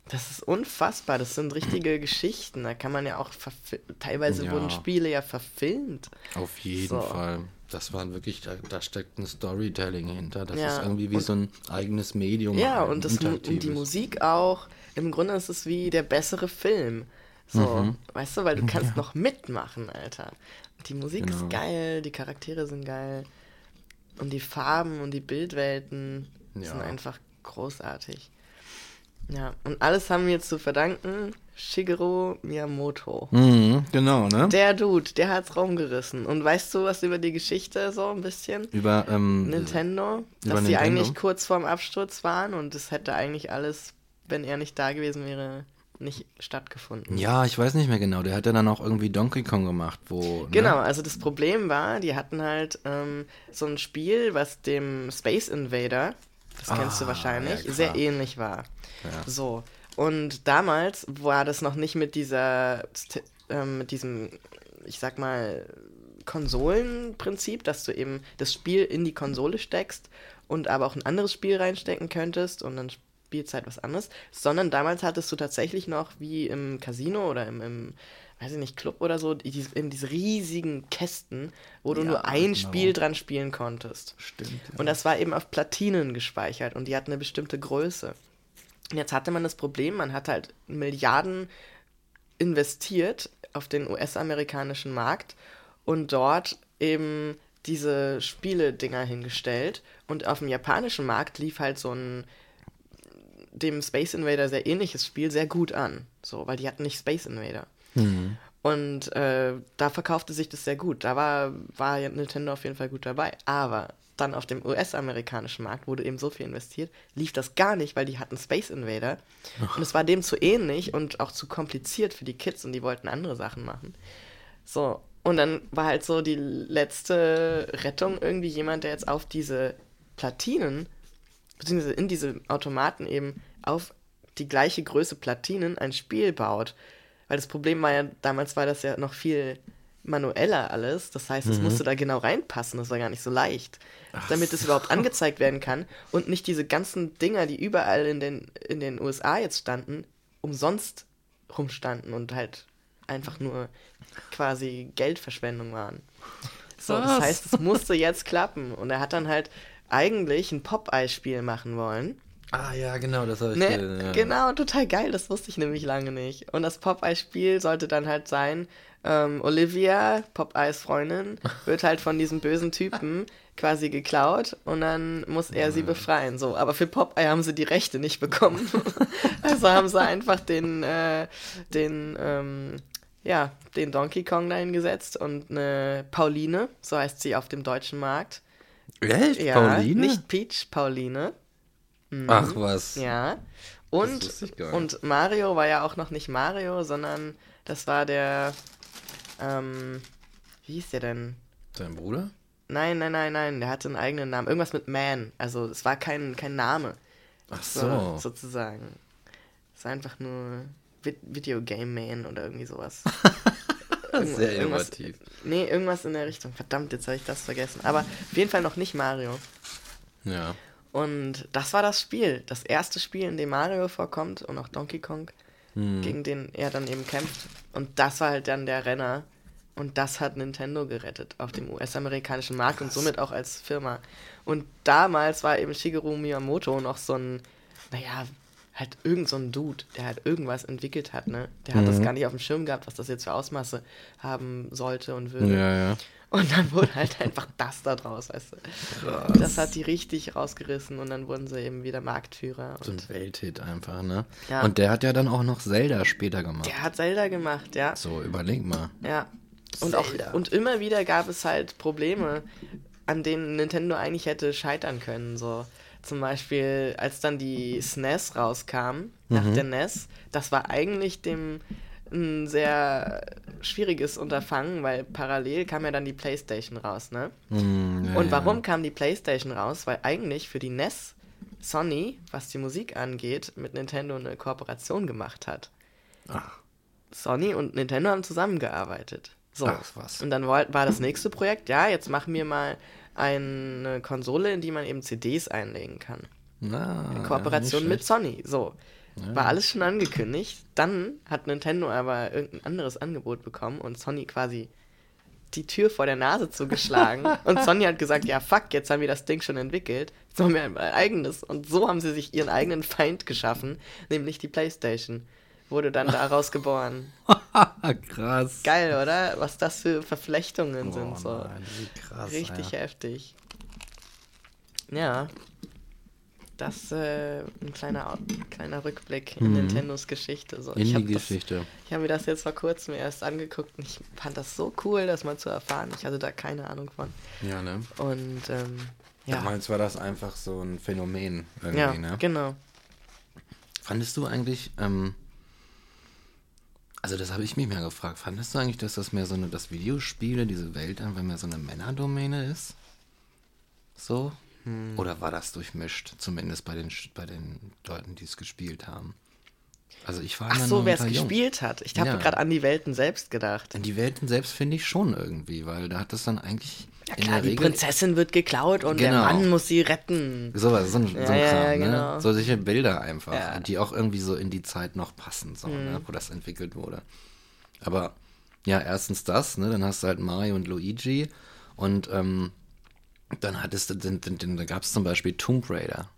Das ist unfassbar. Das sind richtige Geschichten. Da kann man ja auch teilweise Ja. wurden Spiele ja verfilmt. Auf jeden So. Fall. Das waren wirklich, da, da steckt ein Storytelling hinter. Das Ja, ist irgendwie wie und- so ein eigenes Medium. Ja, ein und, das, und die. Musik auch. Im Grunde ist es wie der bessere Film. So, Mhm. weißt du, weil du kannst noch mitmachen, Alter. Und die Musik Genau. ist geil, die Charaktere sind geil. Und die Farben und die Bildwelten Ja. sind einfach großartig. Ja, und alles haben wir zu verdanken Shigeru Miyamoto. Mhm, genau, ne? Der Dude, der hat's rumgerissen. Und weißt du was über die Geschichte so ein bisschen? Über, ähm, Nintendo, über dass die eigentlich kurz vorm Absturz waren und es hätte eigentlich alles, wenn er nicht da gewesen wäre, nicht stattgefunden. ja, ich weiß nicht mehr genau. Der hat ja dann auch irgendwie Donkey Kong gemacht, wo. Genau, Ne? also das Problem war, die hatten halt ähm, so ein Spiel, was dem Space Invader, das kennst du Ah, wahrscheinlich, ja, sehr ähnlich war. Ja. So. Und damals war das noch nicht mit dieser, ähm, mit diesem, ich sag mal, Konsolenprinzip, dass du eben das Spiel in die Konsole steckst und aber auch ein anderes Spiel reinstecken könntest und dann spielst halt was anderes, sondern damals hattest du tatsächlich noch wie im Casino oder im, im weiß ich nicht, Club oder so, in diese riesigen Kästen, wo du Ja, nur ein genau. Spiel dran spielen konntest. Stimmt. Und das war eben auf Platinen gespeichert und die hatten eine bestimmte Größe. Und jetzt hatte man das Problem, man hat halt Milliarden investiert auf den US-amerikanischen Markt und dort eben diese Spiele-Dinger hingestellt. Und auf dem japanischen Markt lief halt so ein dem Space Invader sehr ähnliches Spiel sehr gut an. So, weil die hatten nicht Space Invader. Mhm. Und äh, da verkaufte sich das sehr gut. Da war, war Nintendo auf jeden Fall gut dabei. Aber dann auf dem US-amerikanischen Markt wurde eben so viel investiert, lief das gar nicht, weil die hatten Space Invader. Und es war dem zu ähnlich und auch zu kompliziert für die Kids und die wollten andere Sachen machen. So, und dann war halt so die letzte Rettung irgendwie jemand, der jetzt auf diese Platinen, beziehungsweise in diese Automaten eben auf die gleiche Größe Platinen ein Spiel baut. Weil das Problem war ja, damals war das ja noch viel manueller alles. Das heißt, es musste da genau reinpassen. Das war gar nicht so leicht. damit es überhaupt angezeigt werden kann und nicht diese ganzen Dinger, die überall in den, in den USA jetzt standen, umsonst rumstanden und halt einfach nur quasi Geldverschwendung waren. So, das Was? heißt, es musste jetzt klappen. Und er hat dann halt eigentlich ein Popeye-Spiel machen wollen. Ah, ja, genau, das habe ich Ne? gesehen, ja. Genau, total geil. Das wusste ich nämlich lange nicht. Und das Popeye-Spiel sollte dann halt sein, ähm, Olivia, Popeyes Freundin, wird halt von diesem bösen Typen quasi geklaut und dann muss er sie befreien. So, aber für Popeye haben sie die Rechte nicht bekommen. also haben sie einfach den, äh, den, ähm, ja, den Donkey Kong dahin gesetzt und eine Pauline, so heißt sie auf dem deutschen Markt. Echt? Ja, Pauline? nicht Peach, Pauline. Ach, was. Ja. Und, und Mario war ja auch noch nicht Mario, sondern das war der. Ähm, wie hieß der denn? Dein Bruder? Nein, nein, nein, nein, der hatte einen eigenen Namen. Irgendwas mit Man. Also es war kein, kein Name. Ach So, so. sozusagen. Es war einfach nur Vi Video Game Man oder irgendwie sowas. Sehr innovativ. Nee, irgendwas in der Richtung. Verdammt, jetzt habe ich das vergessen. Aber auf jeden Fall noch nicht Mario. Ja. Und das war das Spiel. Das erste Spiel, in dem Mario vorkommt und auch Donkey Kong, Hm. gegen den er dann eben kämpft. Und das war halt dann der Renner. Und das hat Nintendo gerettet auf dem US-amerikanischen Markt und somit auch als Firma. Und damals war eben Shigeru Miyamoto noch so ein, naja, halt irgend so ein Dude, der halt irgendwas entwickelt hat, ne? Der hat Mhm. das gar nicht auf dem Schirm gehabt, was das jetzt für Ausmaße haben sollte und würde. Ja, ja. Und dann wurde halt einfach das da draus, weißt du. Krass. Das hat die richtig rausgerissen und dann wurden sie eben wieder Marktführer. So Und ein Welthit einfach, ne? Ja. Und der hat ja dann auch noch Zelda später gemacht. der hat Zelda gemacht, ja. So, überleg mal. Ja. Und auch und immer wieder gab es halt Probleme, an denen Nintendo eigentlich hätte scheitern können. So zum Beispiel, als dann die SNES rauskam, nach Mhm. der NES, das war eigentlich dem ein sehr schwieriges Unterfangen, weil parallel kam ja dann die PlayStation raus, ne? Hm, ja, Und ja. warum kam die PlayStation raus? Weil eigentlich für die NES Sony, was die Musik angeht, mit Nintendo eine Kooperation gemacht hat. Ach, Sony und Nintendo haben zusammengearbeitet. So. Ach, was. Und dann war das nächste Projekt, ja, jetzt machen wir mal eine Konsole, in die man eben CDs einlegen kann. na, In Kooperation nicht mit. Sony. So. War alles schon angekündigt. Dann hat Nintendo aber irgendein anderes Angebot bekommen und Sony quasi die Tür vor der Nase zugeschlagen. und Sony hat gesagt, ja fuck, jetzt haben wir das Ding schon entwickelt. Jetzt machen wir ein eigenes. Und so haben sie sich ihren eigenen Feind geschaffen, nämlich die Playstation. Wurde dann daraus geboren. krass. Geil, oder? Was das für Verflechtungen sind. Oh So. nein, wie krass. Richtig ja. heftig. Ja. Das äh, ein kleiner, kleiner Rückblick in Mhm. Nintendos Geschichte. So, In ich die habe das, Geschichte. ich hab mir das jetzt vor kurzem erst angeguckt und ich fand das so cool, das mal zu erfahren. Ich hatte da keine Ahnung von. Ja, ne? Und ähm, ja, Damals war das einfach so ein Phänomen irgendwie, ja ne? genau. Fandest du eigentlich, ähm, also das habe ich mich mehr gefragt, fandest du eigentlich, dass das mehr so eine, dass Videospiele, diese Welt einfach mehr so eine Männerdomäne ist? So? Hm. Oder war das durchmischt, zumindest bei den, bei den Leuten, die es gespielt haben? Also ich war Ach so, wer es gespielt hat. Ich habe Ja. gerade an die Welten selbst gedacht. An die Welten selbst finde ich schon irgendwie, weil da hat das dann eigentlich Ja klar, der die Regel Prinzessin wird geklaut und der Genau. Mann muss sie retten. Sowas, so ein, so ein Ja, Kram, ja, ja, ne? genau. So solche Bilder einfach, Ja. Mhm. die auch irgendwie so in die Zeit noch passen, so, ne? wo das entwickelt wurde. Aber ja, erstens das, ne? Dann hast du halt Mario und Luigi und ähm, dann hattest du, den, den, den, da gab es zum Beispiel Tomb Raider.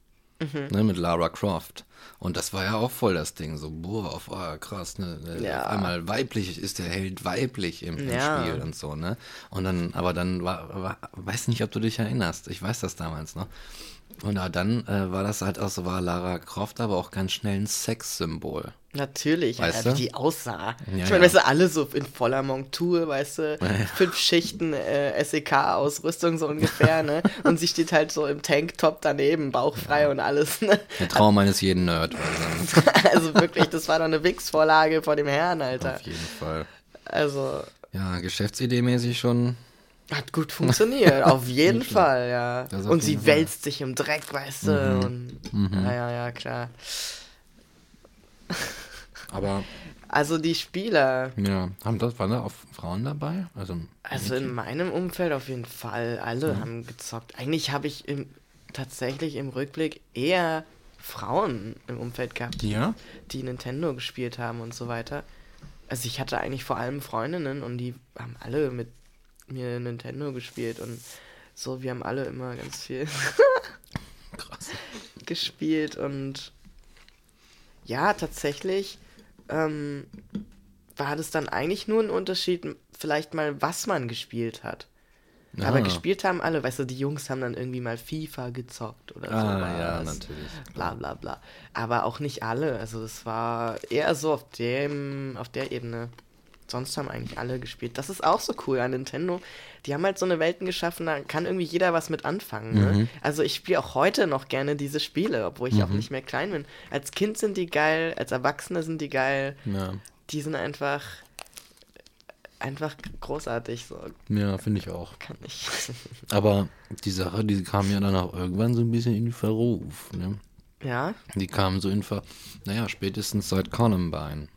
Mhm. Ne, mit Lara Croft. Und das war ja auch voll das Ding. So, boah, auf, ah, krass, ne? ne, Ja. Auf einmal weiblich ist der Held weiblich im, im Ja. Spiel und so, ne? Und dann, aber dann war, war, weiß nicht, ob du dich erinnerst. Ich weiß das damals noch. Und da- dann äh, war das halt auch so, war Lara Croft aber auch ganz schnell ein Sexsymbol. Natürlich, Weißt du? wie die aussah. Ja, ich meine, ja. weißt du, alle so in voller Montur, weißt du, fünf Schichten äh, SEK-Ausrüstung so ungefähr, ne? Und sie steht halt so im Tanktop daneben, bauchfrei und alles, ne? Der Traum eines jeden Nerd. Also, Also wirklich, das war doch eine Wix-Vorlage vor dem Herrn, Alter. auf jeden Fall. Also, Ja, Geschäftsidee-mäßig schon. hat gut funktioniert, auf jeden. Fall, ja. Und sie wälzt sich im Dreck, weißt du, und, ja, ja, ja, klar. Aber Also die Spieler, ja, haben das, waren da auch Frauen dabei? Also, Also in meinem Umfeld auf jeden Fall. Alle haben gezockt. Eigentlich habe ich im, tatsächlich im Rückblick eher Frauen im Umfeld gehabt, ja? die Nintendo gespielt haben und so weiter. Also ich hatte eigentlich vor allem Freundinnen und die haben alle mit mir Nintendo gespielt und so, wir haben alle immer ganz viel gespielt und ja, tatsächlich ähm, war das dann eigentlich nur ein Unterschied, vielleicht mal, was man gespielt hat. Aber Ah. gespielt haben alle, weißt du, die Jungs haben dann irgendwie mal FIFA gezockt oder Ah, sowas. ja, natürlich. Bla bla bla. Aber auch nicht alle. Also es war eher so auf dem, auf der Ebene. Sonst haben eigentlich alle gespielt. Das ist auch so cool an Nintendo. Die haben halt so eine Welten geschaffen, da kann irgendwie jeder was mit anfangen. Ne? Mhm. Also ich spiele auch heute noch gerne diese Spiele, obwohl ich auch nicht mehr klein bin. Als Kind sind die geil, als Erwachsene sind die geil. Ja, Die sind einfach einfach großartig. So ja finde ich auch. kann ich. Aber die Sache, die kam ja dann auch irgendwann so ein bisschen in Verruf. Ne? ja, Die kam so in Ver... Naja, spätestens seit Columbine.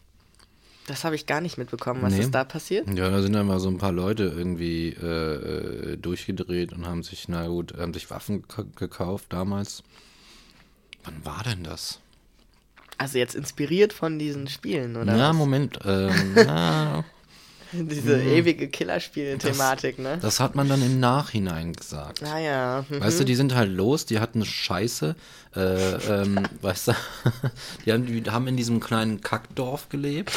Das habe ich gar nicht mitbekommen. Was Nee. ist da passiert? Ja, da sind dann mal so ein paar Leute irgendwie äh, durchgedreht und haben sich, na gut, haben sich Waffen gekauft damals. Wann war denn das? Also jetzt inspiriert von diesen Spielen, oder? Na, was? Moment. Ähm, na, Diese ewige Killerspiel-Thematik, ne? das hat man dann im Nachhinein gesagt. Naja. Mhm. Weißt du, die sind halt los, die hatten Scheiße, äh, ähm, weißt du, die haben, die haben in diesem kleinen Kackdorf gelebt,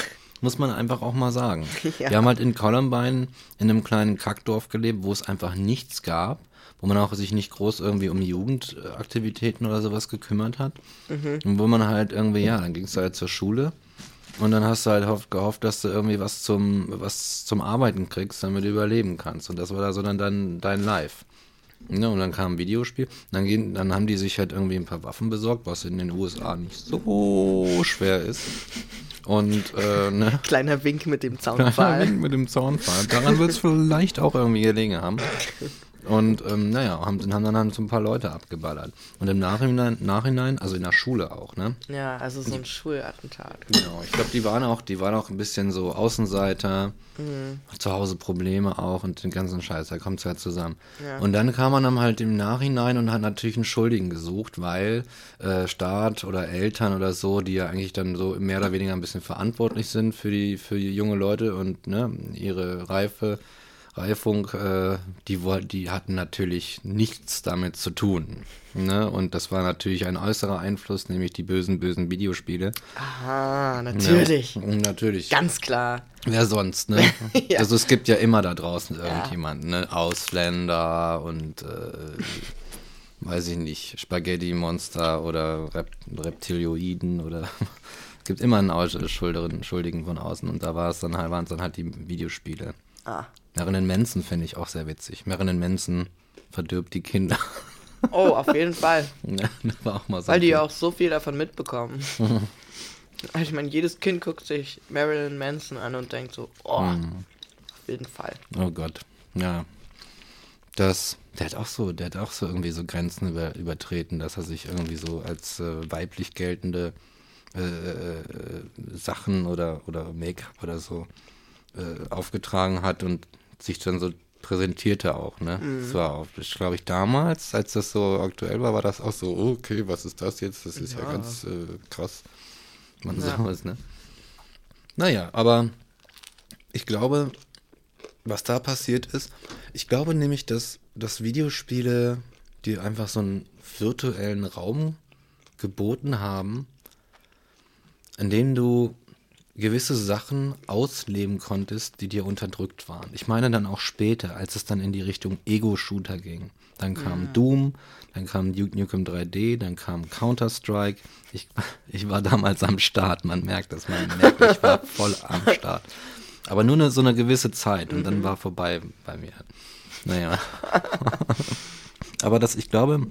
muss man einfach auch mal sagen. Ja. Die haben halt in Columbine in einem kleinen Kackdorf gelebt, wo es einfach nichts gab, wo man auch sich nicht groß irgendwie um Jugendaktivitäten oder sowas gekümmert hat. Und wo man halt irgendwie, ja, dann ging es halt zur Schule und dann hast du halt hoff- gehofft, dass du irgendwie was zum, was zum Arbeiten kriegst, damit du überleben kannst. Und das war da so dann dein, dein Life. Ja, und dann kam ein Videospiel. Dann, gehen, dann haben die sich halt irgendwie ein paar Waffen besorgt, was in den USA nicht so schwer ist. Und, äh, ne? Kleiner Wink mit dem Kleiner Zaunpfahl. Wink mit dem Zaunpfahl. Daran wird es vielleicht auch irgendwie gelegen haben. Und ähm, naja, haben, haben dann halt so ein paar Leute abgeballert. Und im Nachhinein, Nachhinein, also in der Schule auch, ne? Ja, also so ein Schulattentat. Genau, ich glaube, die waren auch, die waren auch ein bisschen so Außenseiter, mhm. zu Hause Probleme auch und den ganzen Scheiß, da kommt es halt zusammen. Ja. Und dann kam man dann halt im Nachhinein und hat natürlich einen Schuldigen gesucht, weil äh, Staat oder Eltern oder so, die ja eigentlich dann so mehr oder weniger ein bisschen verantwortlich sind für die, für die junge Leute und ne, ihre Reife Reifung, äh, die, die hatten natürlich nichts damit zu tun. Ne? Und das war natürlich ein äußerer Einfluss, nämlich die bösen, bösen Videospiele. Aha, natürlich. Ja, natürlich. Ganz klar. Wer sonst, ne? ja. Also es gibt ja immer da draußen irgendjemanden, ja. ne? Ausländer und äh, weiß ich nicht, Spaghetti-Monster oder Rep Reptilioiden oder es gibt immer einen Schuldigen von außen und da war es dann halt, waren es dann halt die Videospiele. Ah. Marilyn Manson finde ich auch sehr witzig. Marilyn Manson verdirbt die Kinder. Oh, auf jeden Fall. Ja, das war auch mal so. Weil die ja auch so viel davon mitbekommen. also ich meine, jedes Kind guckt sich Marilyn Manson an und denkt so, oh, mhm. auf jeden Fall. Oh Gott, ja. Das, der hat auch so, der hat auch so irgendwie so Grenzen über, übertreten, dass er sich irgendwie so als äh, weiblich geltende äh, äh, Sachen oder, oder Make-up oder so äh, aufgetragen hat und sich dann so präsentierte auch, ne? Mhm. Das war auch, glaube ich, damals, als das so aktuell war, war das auch so, okay, was ist das jetzt? Das ist ja, ja ganz äh, krass. Man ja. sowas, ne? Naja, aber ich glaube, was da passiert ist, ich glaube nämlich, dass, dass Videospiele dir einfach so einen virtuellen Raum geboten haben, in dem du gewisse Sachen ausleben konntest, die dir unterdrückt waren. Ich meine dann auch später, als es dann in die Richtung Ego-Shooter ging. Dann kam ja. Doom, dann kam Duke Nukem 3D, dann kam Counter-Strike. Ich, ich war damals am Start, man merkt das, man merkt, ich war voll am Start. Aber nur eine, so eine gewisse Zeit und mhm. dann war vorbei bei mir. Naja. Aber das, ich glaube,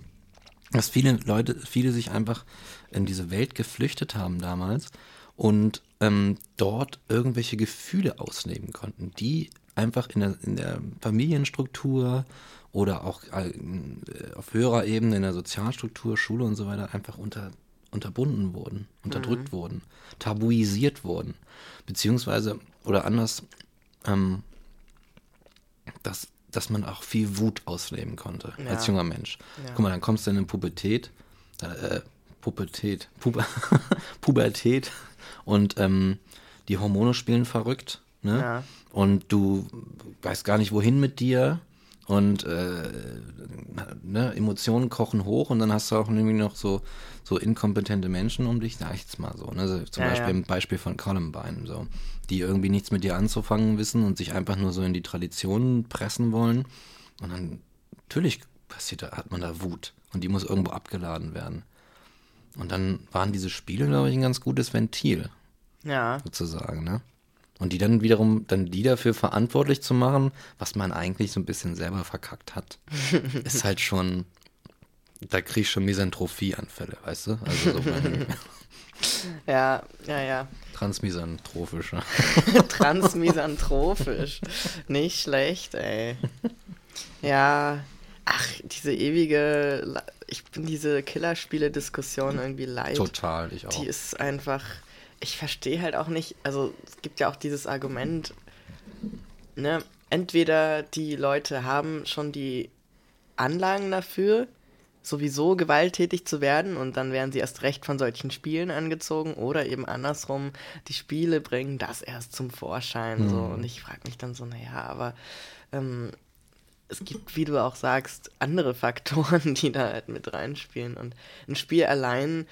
dass viele Leute, viele sich einfach in diese Welt geflüchtet haben damals und ähm, dort irgendwelche Gefühle ausleben konnten, die einfach in der, in der Familienstruktur oder auch äh, auf höherer Ebene in der Sozialstruktur, Schule und so weiter einfach unter, unterbunden wurden, unterdrückt mhm. wurden, tabuisiert wurden, beziehungsweise oder anders, ähm, dass, dass man auch viel Wut ausleben konnte ja. als junger Mensch. Ja. Guck mal, dann kommst du in eine Pubertät, äh, Pubertät, Puber Pubertät und ähm, die Hormone spielen verrückt, ne? Ja. Und du weißt gar nicht, wohin mit dir und äh, ne, Emotionen kochen hoch und dann hast du auch irgendwie noch so, so inkompetente Menschen um dich, sag ich jetzt mal so. Ne? Also zum ja, Beispiel ja. im Beispiel von Columbine, so, die irgendwie nichts mit dir anzufangen wissen und sich einfach nur so in die Traditionen pressen wollen. Und dann natürlich passiert da, hat man da Wut und die muss irgendwo abgeladen werden. Und dann waren diese Spiele, glaube ich, ein ganz gutes Ventil. Ja. Sozusagen, ne? Und die dann wiederum, dann die dafür verantwortlich zu machen, was man eigentlich so ein bisschen selber verkackt hat, ist halt schon, da krieg ich schon Misanthropie-Anfälle, weißt du? Also so mein, Ja, ja, ja. Transmisantrophisch. Transmisantrophisch. Nicht schlecht, ey. Ja, ach, diese ewige ich bin diese Killerspiele-Diskussion irgendwie leid. Total, ich auch. Die ist einfach, ich verstehe halt auch nicht, also es gibt ja auch dieses Argument, ne, entweder die Leute haben schon die Anlagen dafür, sowieso gewalttätig zu werden und dann werden sie erst recht von solchen Spielen angezogen oder eben andersrum, die Spiele bringen das erst zum Vorschein. Mhm. So. Und ich frage mich dann so, naja, aber ähm, es gibt, wie du auch sagst, andere Faktoren, die da halt mit reinspielen. Und ein Spiel allein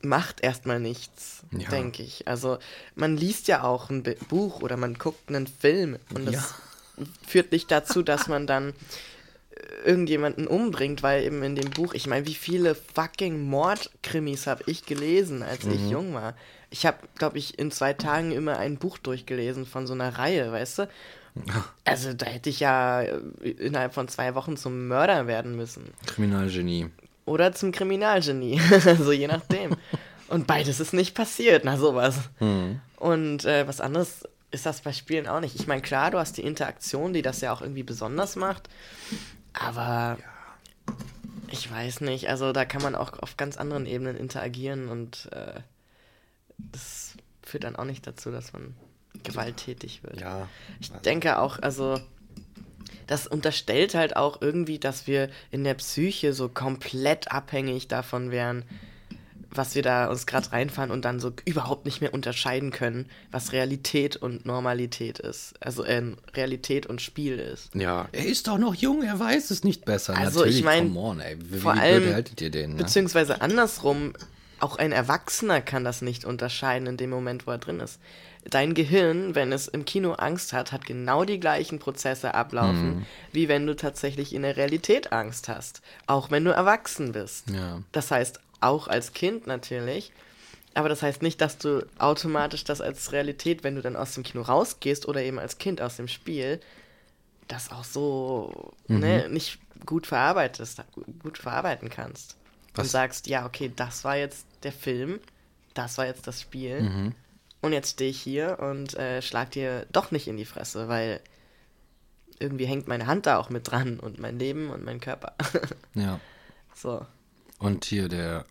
macht erstmal nichts, ja. denke ich. Also man liest ja auch ein Buch oder man guckt einen Film und das ja. führt nicht dazu, dass man dann irgendjemanden umbringt, weil eben in dem Buch, ich meine, wie viele fucking Mordkrimis habe ich gelesen, als mhm. ich jung war. Ich habe, glaube ich, in zwei Tagen immer ein Buch durchgelesen von so einer Reihe, weißt du? Also da hätte ich ja äh, innerhalb von zwei Wochen zum Mörder werden müssen. Kriminalgenie. Oder zum Kriminalgenie. also je nachdem. Und beides ist nicht passiert, na sowas. Mhm. Und äh, was anderes ist das bei Spielen auch nicht. Ich meine, klar, du hast die Interaktion, die das ja auch irgendwie besonders macht. Aber ich weiß nicht, also da kann man auch auf ganz anderen Ebenen interagieren und äh, das führt dann auch nicht dazu, dass man gewalttätig wird. Ja. Ich denke auch, also das unterstellt halt auch irgendwie, dass wir in der Psyche so komplett abhängig davon wären, was wir da uns gerade reinfahren und dann so überhaupt nicht mehr unterscheiden können, was Realität und Normalität ist. Also äh, Realität und Spiel ist. Ja, er ist doch noch jung, er weiß es nicht besser. Also Natürlich, ich meine, vor wie allem, haltet ihr den? Ne? beziehungsweise andersrum, auch ein Erwachsener kann das nicht unterscheiden in dem Moment, wo er drin ist. Dein Gehirn, wenn es im Kino Angst hat, hat genau die gleichen Prozesse ablaufen, Mhm. wie wenn du tatsächlich in der Realität Angst hast. Auch wenn du erwachsen bist. Ja. Das heißt, auch als Kind natürlich. Aber das heißt nicht, dass du automatisch das als Realität, wenn du dann aus dem Kino rausgehst oder eben als Kind aus dem Spiel, das auch so Mhm. ne, nicht gut verarbeitest, gut verarbeiten kannst. Und Was- sagst, ja, okay, das war jetzt der Film, das war jetzt das Spiel. Mhm. Und jetzt stehe ich hier und äh, schlag dir doch nicht in die Fresse, weil irgendwie hängt meine Hand da auch mit dran und mein Leben und mein Körper. ja. so. Und hier der,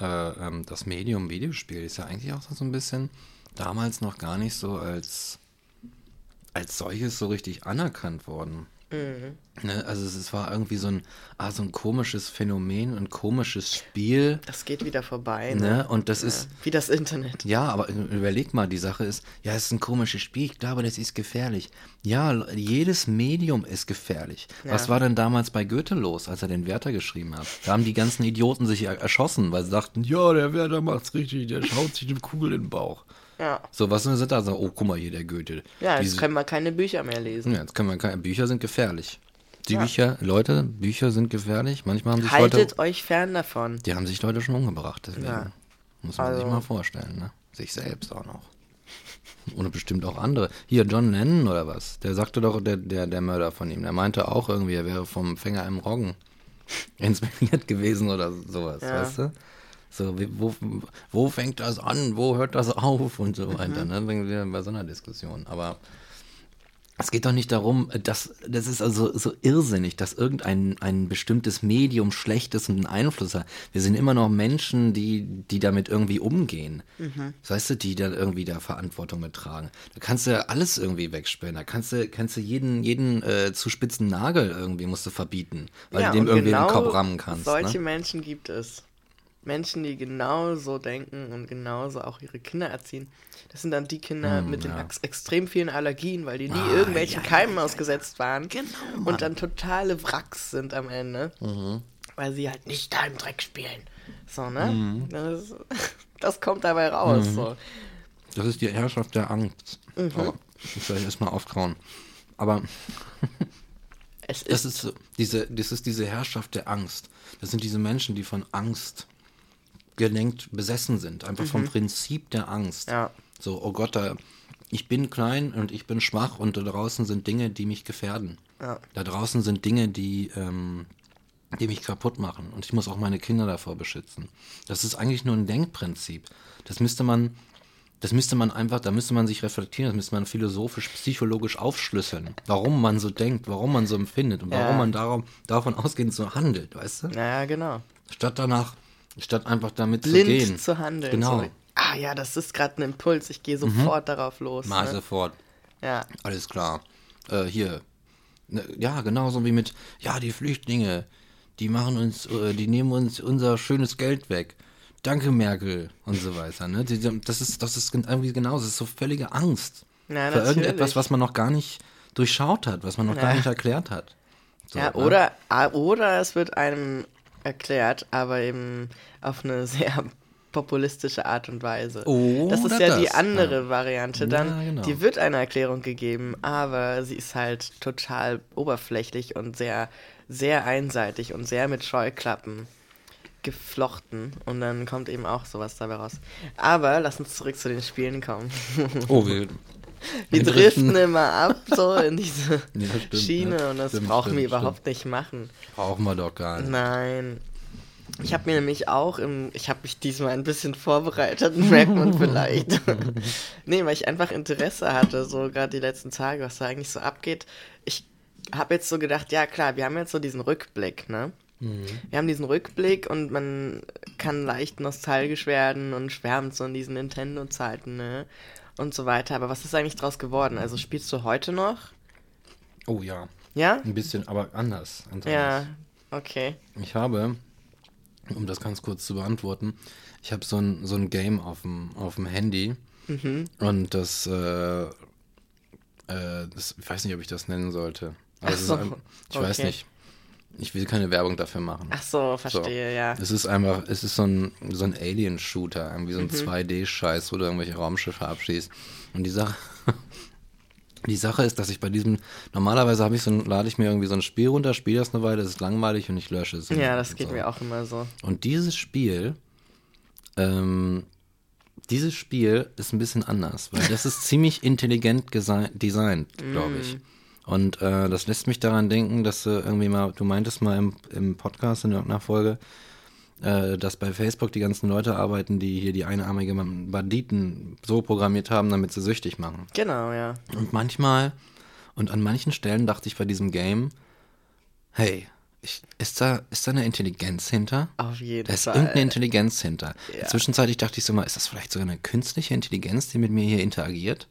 äh, ähm, das Medium Videospiel ist ja eigentlich auch so ein bisschen damals noch gar nicht so als, als solches so richtig anerkannt worden. Ne? Also es, war irgendwie so ein, ah, so ein komisches Phänomen, ein komisches Spiel. Das geht wieder vorbei. Ne? Ne? Und das ist, Wie das Internet. Ja, aber überleg mal, die Sache ist, ja, es ist ein komisches Spiel, ich glaube, das ist gefährlich. Ja, jedes Medium ist gefährlich. Was Ja. war denn damals bei Goethe los, als er den Werther geschrieben hat? Da haben die ganzen Idioten sich er erschossen, weil sie dachten, ja, der Werther macht's richtig, der schaut sich eine Kugel in den Bauch. Ja. So, was sind da? So, oh, guck mal hier, der Goethe. Ja, jetzt Diese- können wir keine Bücher mehr lesen. ja, jetzt können wir keine, Bücher sind gefährlich. Die Ja. Bücher, Leute, Bücher sind gefährlich. Manchmal haben sich Haltet Leute, euch fern davon. die haben sich Leute schon umgebracht, deswegen. Ja. Muss man sich Also- mal vorstellen, ne? Sich selbst auch noch. Und bestimmt auch andere. Hier, John Lennon oder was? Der sagte doch, der, der, der Mörder von ihm, der meinte auch irgendwie, er wäre vom Fänger im Roggen inspiriert gewesen oder sowas, Ja. weißt du? So, wo, wo fängt das an, wo hört das auf und so weiter, Mhm. ne? Dann sind wir bei so einer Diskussion. Aber es geht doch nicht darum, dass das ist also so irrsinnig, dass irgendein ein bestimmtes Medium schlecht ist und einen Einfluss hat. Wir sind immer noch Menschen, die, die damit irgendwie umgehen. Weißt du, die dann irgendwie da Verantwortung mittragen. Da kannst du ja alles irgendwie wegsperren. Da kannst du, kannst du jeden, jeden äh, zu spitzen Nagel irgendwie musst du verbieten, weil ja, du dem irgendwie genau den Kopf rammen kannst. Solche Ne? Menschen gibt es. Menschen, die genauso denken und genauso auch ihre Kinder erziehen. Das sind dann die Kinder mit den Hm, ja. ex extrem vielen Allergien, weil die nie Ah, irgendwelchen ja, Keimen ausgesetzt waren. Genau, Mann. Mhm. und dann totale Wracks sind am Ende. Weil sie halt nicht da im Dreck spielen. So, ne? Mhm. Das, das kommt dabei raus. So. Das ist die Herrschaft der Angst. Mhm. Oh, ich soll erstmal auftrauen. Aber Es Das ist, ist so, diese, das ist diese Herrschaft der Angst. Das sind diese Menschen, die von Angst gelenkt besessen sind. Einfach vom Prinzip der Angst. Mhm. Ja. So, oh Gott, da, ich bin klein und ich bin schwach und da draußen sind Dinge, die mich gefährden. Ja. Da draußen sind Dinge, die, ähm, die mich kaputt machen. Und ich muss auch meine Kinder davor beschützen. Das ist eigentlich nur ein Denkprinzip. Das müsste man, das müsste man einfach, da müsste man sich reflektieren, das müsste man philosophisch, psychologisch aufschlüsseln. Warum man so denkt, warum man so empfindet und warum Ja. man darum, davon ausgehend so handelt, weißt du? naja, genau. Statt danach, statt einfach damit Blind zu gehen. zu handeln. Genau. So. Ah ja, das ist gerade ein Impuls. Ich gehe sofort darauf los. Mal Ne? sofort. Ja. Alles klar. Äh, hier. Ne, ja, genauso wie mit, ja, die Flüchtlinge, die machen uns, äh, die nehmen uns unser schönes Geld weg. Danke, Merkel und so weiter. Ne? Die, das, ist, das ist irgendwie genauso. Das ist so völlige Angst. Ja, für natürlich. irgendetwas, was man noch gar nicht durchschaut hat, was man noch gar Ja. nicht erklärt hat. So, ja, ne? oder, ah, oder es wird einem erklärt, aber eben auf eine sehr populistische Art und Weise. das ist ja die das, andere Variante. Dann, Ja, genau. die wird eine Erklärung gegeben, aber sie ist halt total oberflächlich und sehr, sehr einseitig und sehr mit Scheuklappen geflochten. Und dann kommt eben auch sowas dabei raus. Aber lass uns zurück zu den Spielen kommen. Oh, wir, Wir wir driften immer ab so in diese Ja, stimmt, Schiene ne? und das Stimmt, brauchen wir stimmt, überhaupt nicht machen. Brauchen wir doch gar nicht. Nein. Ich habe mir nämlich auch im, ich habe mich diesmal ein bisschen vorbereitet, merkt man vielleicht. nee, weil ich einfach Interesse hatte, so gerade die letzten Tage, was da eigentlich so abgeht. Ich habe jetzt so gedacht, ja klar, wir haben jetzt so diesen Rückblick, ne? Mhm. Wir haben diesen Rückblick und man kann leicht nostalgisch werden und schwärmt so in diesen Nintendo-Zeiten, ne? Und so weiter. Aber was ist eigentlich draus geworden? Also spielst du heute noch? Oh ja. Ja? Ein bisschen, aber anders. anders. Ja, okay. Ich habe, um das ganz kurz zu beantworten, ich habe so ein, so ein Game auf dem, auf dem Handy mhm. und das, äh, äh, das, ich weiß nicht, ob ich das nennen sollte. Also so, ein, ich okay. weiß nicht. Ich will keine Werbung dafür machen. Ach so, verstehe, so. ja. Es ist einfach, es ist so ein, so ein Alien-Shooter, irgendwie so ein mhm. 2D-Scheiß, wo du irgendwelche Raumschiffe abschießt. Und die Sache, die Sache ist, dass ich bei diesem, normalerweise habe ich so ein, lade ich mir irgendwie so ein Spiel runter, spiele das eine Weile, das ist langweilig und ich lösche es. Ja, das geht so. mir auch immer so. Und dieses Spiel, ähm, dieses Spiel ist ein bisschen anders, weil das ist ziemlich intelligent designt, glaube ich. Mm. Und äh, das lässt mich daran denken, dass du irgendwie mal, du meintest mal im, im Podcast in irgendeiner Folge, äh, dass bei Facebook die ganzen Leute arbeiten, die hier die einarmigen Banditen so programmiert haben, damit sie süchtig machen. Genau, ja. Und manchmal, und an manchen Stellen dachte ich bei diesem Game, hey, ich, ist, da, ist da eine Intelligenz hinter? Auf jeden da ist Fall. Da ist irgendeine Intelligenz hinter. Ja. Zwischenzeitlich dachte ich so mal, ist das vielleicht sogar eine künstliche Intelligenz, die mit mir hier interagiert?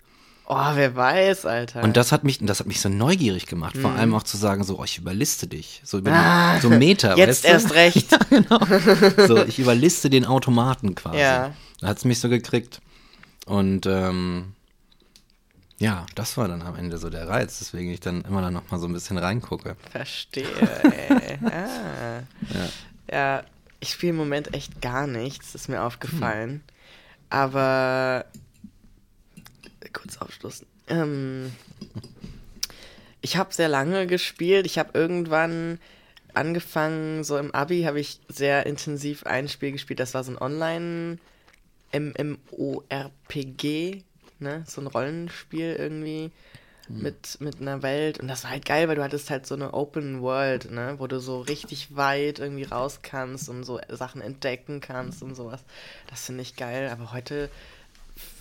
Oh, wer weiß, Alter. Und das hat mich, das hat mich so neugierig gemacht, mhm. vor allem auch zu sagen, so, oh, ich überliste dich. So, über ah, so Meter, Jetzt weißt erst recht. ja, genau. So, ich überliste den Automaten quasi. Ja. Da hat es mich so gekriegt. Und ähm, ja, das war dann am Ende so der Reiz, deswegen ich dann immer dann noch mal so ein bisschen reingucke. Verstehe, ey. ah. ja. ja, ich spiele im Moment echt gar nichts, ist mir aufgefallen. Hm. Aber kurz aufschlussen. Ähm, ich habe sehr lange gespielt. Ich habe irgendwann angefangen, so im Abi habe ich sehr intensiv ein Spiel gespielt. Das war so ein Online MMORPG, ne? So ein Rollenspiel irgendwie mhm. mit, mit einer Welt. Und das war halt geil, weil du hattest halt so eine Open World, ne? Wo du so richtig weit irgendwie raus kannst und so Sachen entdecken kannst und sowas. Das finde ich geil. Aber heute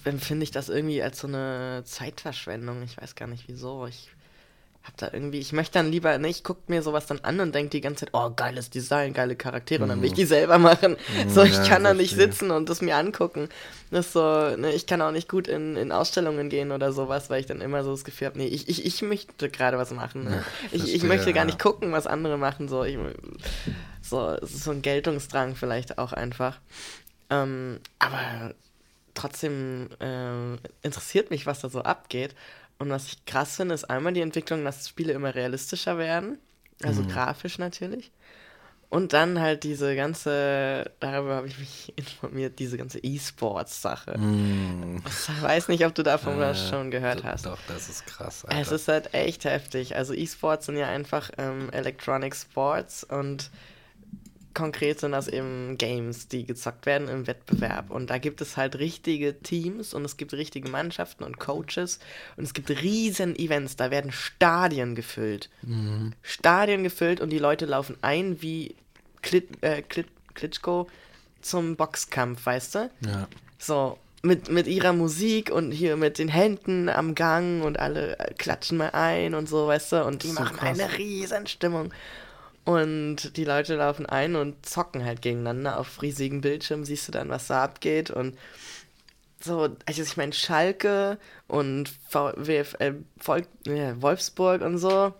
empfinde ich das irgendwie als so eine Zeitverschwendung. Ich weiß gar nicht wieso. Ich hab da irgendwie, ich möchte dann lieber, ne, ich guck mir sowas dann an und denke die ganze Zeit, oh, geiles Design, geile Charaktere, und dann will ich mhm. die selber machen. Mhm, so, ich ja, kann da nicht sitzen und das mir angucken. Das so, ne, ich kann auch nicht gut in, in Ausstellungen gehen oder sowas, weil ich dann immer so das Gefühl habe, nee, ich, ich, ich möchte gerade was machen. Ne? Ja, ich, ich möchte gar nicht gucken, was andere machen. So, ich, so, es ist so ein Geltungsdrang vielleicht auch einfach. Ähm, aber trotzdem äh, interessiert mich, was da so abgeht. Und was ich krass finde, ist einmal die Entwicklung, dass Spiele immer realistischer werden. Also mhm. grafisch natürlich. Und dann halt diese ganze, darüber habe ich mich informiert, diese ganze E-Sports-Sache. Mm. Ich weiß nicht, ob du davon äh, schon gehört hast. Doch, das ist krass. Alter. Es ist halt echt heftig. Also E-Sports sind ja einfach ähm, Electronic Sports und konkret sind das eben Games, die gezockt werden im Wettbewerb. Und da gibt es halt richtige Teams und es gibt richtige Mannschaften und Coaches und es gibt riesen Events. Da werden Stadien gefüllt. Mhm. Stadien gefüllt und die Leute laufen ein wie Klit, äh, Klit, Klitschko zum Boxkampf, weißt du? Ja. So, mit, mit ihrer Musik und hier mit den Händen am Gang und alle klatschen mal ein und so, weißt du? Und die so machen krass. eine riesen Stimmung. Und die Leute laufen ein und zocken halt gegeneinander. Auf riesigen Bildschirmen siehst du dann, was da abgeht. Und so, also ich meine, Schalke und Volk, ja, Wolfsburg und so,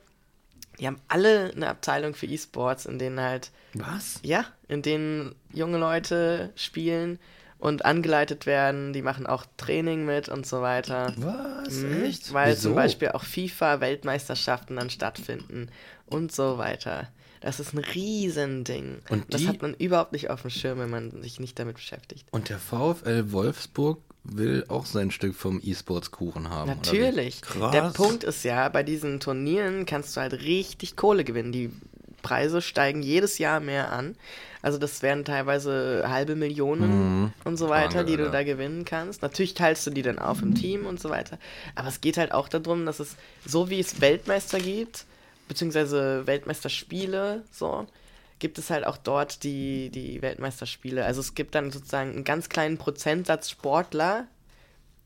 die haben alle eine Abteilung für E-Sports, in denen halt. Was? Ja, in denen junge Leute spielen und angeleitet werden. Die machen auch Training mit und so weiter. Was? Mhm, Echt? Weil Wieso? zum Beispiel auch FIFA-Weltmeisterschaften dann stattfinden und so weiter. Das ist ein Riesending. Und das hat man überhaupt nicht auf dem Schirm, wenn man sich nicht damit beschäftigt. Und der VfL Wolfsburg will auch sein Stück vom E-Sports-Kuchen haben. Natürlich. Der Punkt ist ja, bei diesen Turnieren kannst du halt richtig Kohle gewinnen. Die Preise steigen jedes Jahr mehr an. Also das wären teilweise halbe Millionen mhm. und so weiter, die du da gewinnen kannst. Natürlich teilst du die dann auf im Team und so weiter. Aber es geht halt auch darum, dass es so wie es Weltmeister gibt, beziehungsweise Weltmeisterspiele, so, gibt es halt auch dort die, die Weltmeisterspiele. Also es gibt dann sozusagen einen ganz kleinen Prozentsatz Sportler,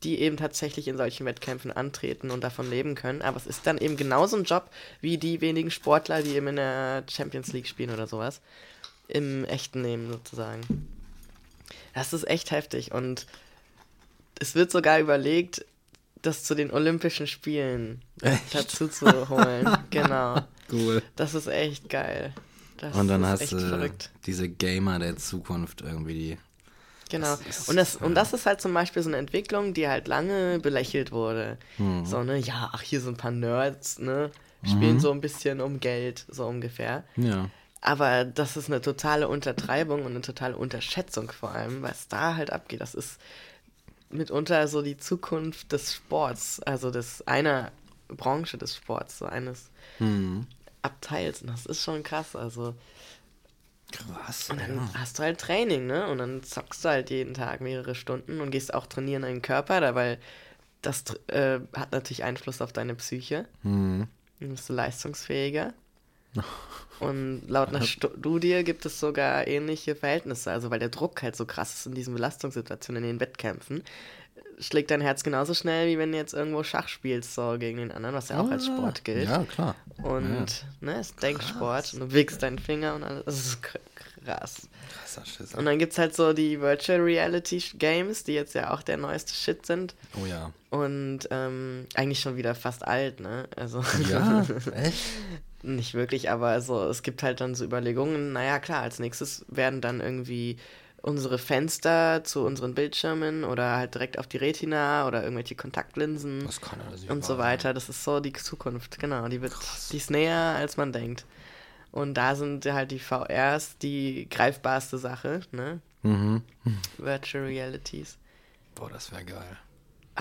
die eben tatsächlich in solchen Wettkämpfen antreten und davon leben können. Aber es ist dann eben genauso ein Job wie die wenigen Sportler, die eben in der Champions League spielen oder sowas. Im echten Leben sozusagen. Das ist echt heftig. Und es wird sogar überlegt, das zu den Olympischen Spielen echt? dazu zu holen. genau. Cool. Das ist echt geil. Das und dann hast du verrückt. diese Gamer der Zukunft irgendwie, die Genau. Das und, das, und das ist halt zum Beispiel so eine Entwicklung, die halt lange belächelt wurde. Mhm. So, ne, ja, ach, hier sind ein paar Nerds, ne, spielen mhm. so ein bisschen um Geld, so ungefähr. Ja. Aber das ist eine totale Untertreibung und eine totale Unterschätzung vor allem, was da halt abgeht. Das ist mitunter so die Zukunft des Sports, also des einer Branche des Sports, so eines mhm. Abteils. Und das ist schon krass. Also Krass. Und dann ja. hast du halt Training, ne? Und dann zockst du halt jeden Tag mehrere Stunden und gehst auch trainieren deinen Körper, weil das äh, hat natürlich Einfluss auf deine Psyche. Mhm. Dann bist du leistungsfähiger. Und laut einer Studie gibt es sogar ähnliche Verhältnisse, also weil der Druck halt so krass ist in diesen Belastungssituationen, in den Wettkämpfen, schlägt dein Herz genauso schnell, wie wenn du jetzt irgendwo Schach spielst, so gegen den anderen, was ja auch ah, als Sport gilt. Ja, klar. Und, ja. ne, ist Denksport. Und du wickst deinen Finger und alles. Das ist krass. Krasser Schiss. Und dann gibt es halt so die Virtual Reality Games, die jetzt ja auch der neueste Shit sind. Oh ja. Und ähm, eigentlich schon wieder fast alt, ne? Also. Ja, echt? Nicht wirklich, aber also, es gibt halt dann so Überlegungen, naja, klar, als nächstes werden dann irgendwie unsere Fenster zu unseren Bildschirmen oder halt direkt auf die Retina oder irgendwelche Kontaktlinsen und so weiter. Das ist so die Zukunft, genau. Die wird, die ist näher, als man denkt. Und da sind halt die VRs die greifbarste Sache, ne? Mhm. Virtual Realities. Boah, das wäre geil.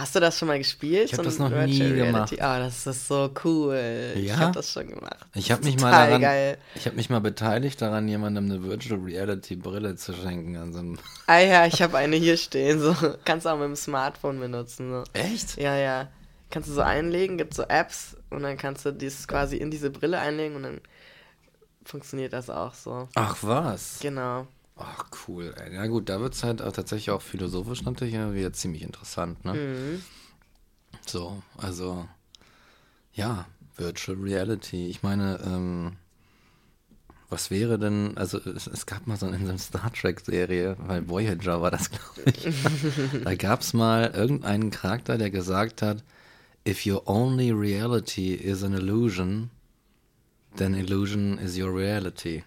Hast du das schon mal gespielt? Ich habe das noch nie gemacht. Ah, oh, das ist so cool. Ja? Ich habe das schon gemacht. Ich habe mich mal daran, geil. ich habe mich mal beteiligt daran, jemandem eine Virtual Reality Brille zu schenken an so. Ah ja, ich habe eine hier stehen. So kannst du auch mit dem Smartphone benutzen. So. Echt? Ja, ja. Kannst du so einlegen, gibt so Apps und dann kannst du dies quasi in diese Brille einlegen und dann funktioniert das auch so. Ach was? Genau. Ach, cool. Ey. Ja gut, da wird es halt auch tatsächlich auch philosophisch natürlich wieder ziemlich interessant, ne? Mhm. So, also, ja, Virtual Reality. Ich meine, ähm, was wäre denn, also es, es, gab mal so in so einer Star Trek-Serie, weil Voyager war das, glaube ich. da gab es mal irgendeinen Charakter, der gesagt hat, if your only reality is an illusion, then illusion is your reality.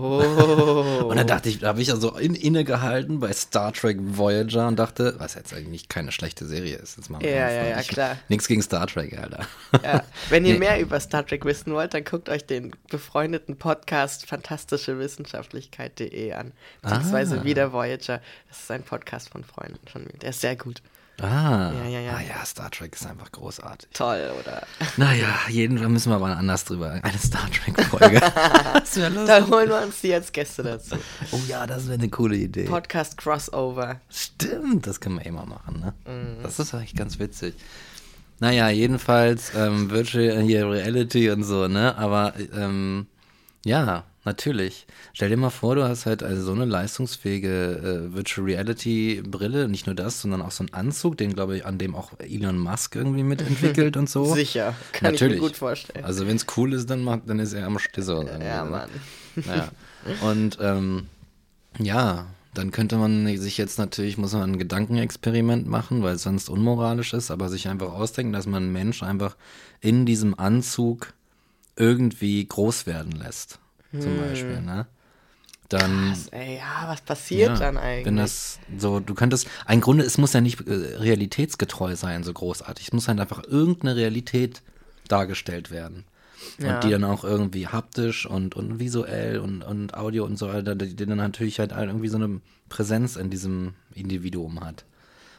Oh. Und dann dachte ich, da habe ich also in, innegehalten bei Star Trek Voyager und dachte, was jetzt eigentlich keine schlechte Serie ist. Jetzt machen wir ja, ja, ja, klar. Nichts gegen Star Trek, Alter. Ja. Wenn ihr nee. mehr über Star Trek wissen wollt, dann guckt euch den befreundeten Podcast fantastischewissenschaftlichkeit.de an. Beziehungsweise ah. wieder Voyager. Das ist ein Podcast von Freunden von mir. Der ist sehr gut. Ah. Ja, ja, ja. Ah ja, Star Trek ist einfach großartig. Toll, oder? Naja, jeden müssen wir aber anders drüber. Eine Star Trek-Folge. da holen wir uns die als Gäste dazu. Oh ja, das wäre eine coole Idee. Podcast Crossover. Stimmt, das können wir immer machen, ne? Mhm. Das ist eigentlich ganz witzig. Naja, jedenfalls ähm, Virtual Reality und so, ne? Aber ähm, ja, Natürlich. Stell dir mal vor, du hast halt also so eine leistungsfähige äh, Virtual Reality Brille, nicht nur das, sondern auch so einen Anzug, den glaube ich, an dem auch Elon Musk irgendwie mitentwickelt und so. Sicher, kann Natürlich. ich mir gut vorstellen. Also wenn es cool ist, dann, macht, dann ist er am Schlüssel. Ja? Mann. Ja. Und ähm, ja, dann könnte man sich jetzt natürlich, muss man ein Gedankenexperiment machen, weil es sonst unmoralisch ist, aber sich einfach ausdenken, dass man einen Mensch einfach in diesem Anzug irgendwie groß werden lässt zum hm. Beispiel, ne? Dann, Krass, ey, ja, was passiert ja, dann eigentlich? Wenn das so, du könntest, ein Grunde, es muss ja nicht äh, realitätsgetreu sein, so großartig. Es muss halt einfach irgendeine Realität dargestellt werden. Ja. Und die dann auch irgendwie haptisch und, und visuell und, und Audio und so weiter, die, dann natürlich halt irgendwie so eine Präsenz in diesem Individuum hat.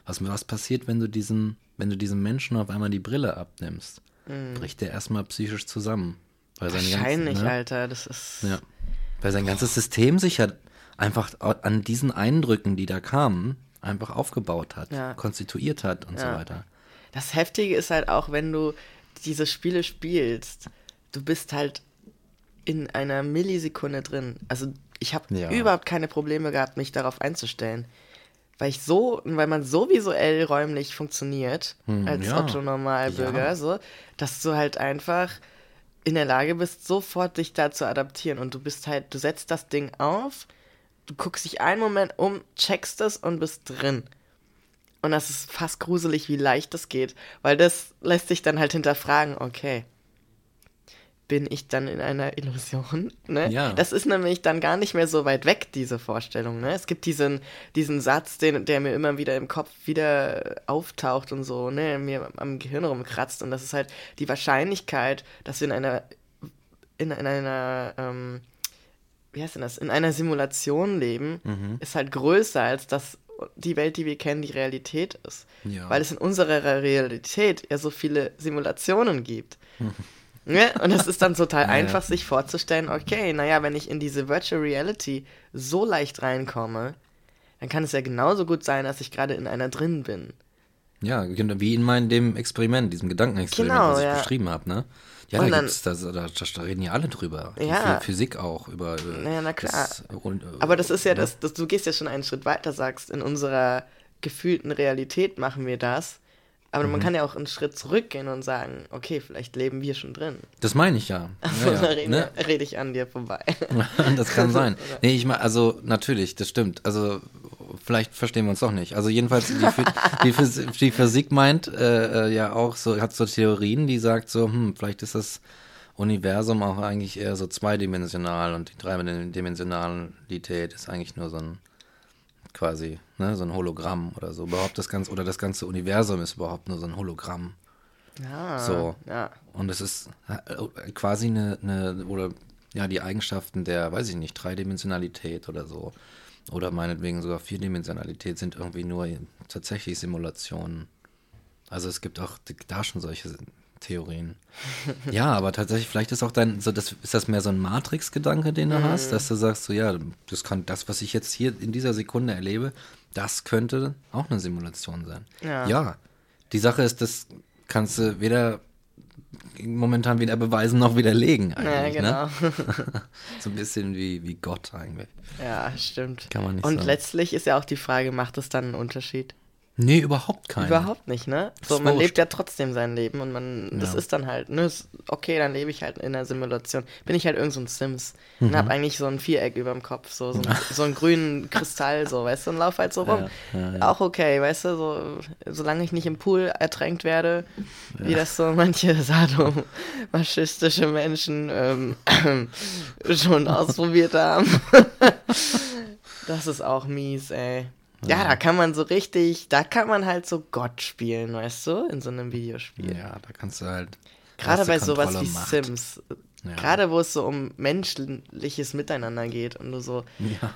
Was, was passiert, wenn du diesen, wenn du diesem Menschen auf einmal die Brille abnimmst? Mhm. Bricht der erstmal psychisch zusammen. Weil Wahrscheinlich, ganzen, ne? Alter, das ist. Ja. Weil sein ganzes System sich ja einfach an diesen Eindrücken, die da kamen, einfach aufgebaut hat, ja. konstituiert hat und ja. so weiter. Das Heftige ist halt auch, wenn du diese Spiele spielst, du bist halt in einer Millisekunde drin. Also ich habe ja. überhaupt keine Probleme gehabt, mich darauf einzustellen. weil ich so, weil man so visuell räumlich funktioniert Hm, als ja. Otto-Normalbürger, Ja. so, dass du halt einfach in der Lage bist, sofort dich da zu adaptieren und du bist halt, du setzt das Ding auf, du guckst dich einen Moment um, checkst es und bist drin. Und das ist fast gruselig, wie leicht das geht, weil das lässt sich dann halt hinterfragen, okay, bin ich dann in einer Illusion? Ne? Ja. Das ist nämlich dann gar nicht mehr so weit weg, diese Vorstellung. Ne? Es gibt diesen, diesen Satz, den, der mir immer wieder im Kopf wieder auftaucht und so, ne, mir am Gehirn rumkratzt. Und das ist halt die Wahrscheinlichkeit, dass wir in einer, in, in einer, ähm, wie heißt denn das, in einer Simulation leben, Mhm. ist halt größer, als dass die Welt, die wir kennen, die Realität ist. Ja. Weil es in unserer Realität ja so viele Simulationen gibt. Ne? Und es ist dann total Ja, einfach, ja. sich vorzustellen, okay, naja, wenn ich in diese Virtual Reality so leicht reinkomme, dann kann es ja genauso gut sein, dass ich gerade in einer drin bin. Ja, genau, wie in meinem dem Experiment, diesem Gedankenexperiment, Genau, was ich ja. beschrieben habe, ne? Ja, Und da dann- gibt's, da, da, da reden ja alle drüber. Ja. Phy- Physik auch, über. äh, Naja, na klar. Das, und, äh, Aber das ist ja ne? das, das, du gehst ja schon einen Schritt weiter, sagst, in unserer gefühlten Realität machen wir das. Aber Mhm. man kann ja auch einen Schritt zurückgehen und sagen, okay, vielleicht leben wir schon drin. Das meine ich ja. da ja, ja rede, ne? rede ich an dir vorbei. das kann sein. Nee, ich meine, also natürlich, das stimmt. Also vielleicht verstehen wir uns doch nicht. Also jedenfalls, die, die, die Physik meint äh, äh, ja auch so, hat so Theorien, die sagt so, hm, vielleicht ist das Universum auch eigentlich eher so zweidimensional und die Dreidimensionalität ist eigentlich nur so ein quasi, ne, so ein Hologramm oder so. Überhaupt das ganze, oder das ganze Universum ist überhaupt nur so ein Hologramm. Ja, So. ja. Und es ist äh, quasi eine, eine, oder ja, die Eigenschaften der, weiß ich nicht, Dreidimensionalität oder so. Oder meinetwegen sogar Vierdimensionalität sind irgendwie nur tatsächlich Simulationen. Also es gibt auch da schon solche Theorien. ja, aber tatsächlich, vielleicht ist auch dein, so das, ist das mehr so ein Matrix-Gedanke, den du hast, dass du sagst, so ja, das kann, das, was ich jetzt hier in dieser Sekunde erlebe, das könnte auch eine Simulation sein. Ja. ja. Die Sache ist, das kannst du weder momentan weder beweisen noch widerlegen Ja, eigentlich. genau. Ne? So ein bisschen wie, wie Gott eigentlich. Ja, stimmt. Kann man nicht Und sagen. letztlich ist ja auch die Frage, macht es dann einen Unterschied? Nee, überhaupt keinen. Überhaupt nicht, ne? So, man wurscht. lebt ja trotzdem sein Leben und man, das Ja. ist dann halt, ne, okay, dann lebe ich halt in einer Simulation. Bin ich halt irgend so ein Sims und Mhm. hab eigentlich so ein Viereck über dem Kopf, so, so, ein, so einen grünen Kristall, so, weißt du, und lauf halt so rum. Ja, ja, Auch okay, weißt du, so, solange ich nicht im Pool ertränkt werde, wie das so manche sadomaschistische Menschen ähm, schon ausprobiert haben. Das ist auch mies, ey. Ja, da kann man so richtig, da kann man halt so Gott spielen, weißt du, in so einem Videospiel. Ja, da kannst du halt. Gerade bei sowas Kontrolle, wie Macht. Sims. Ja. Gerade wo es so um menschliches Miteinander geht und du so Ja.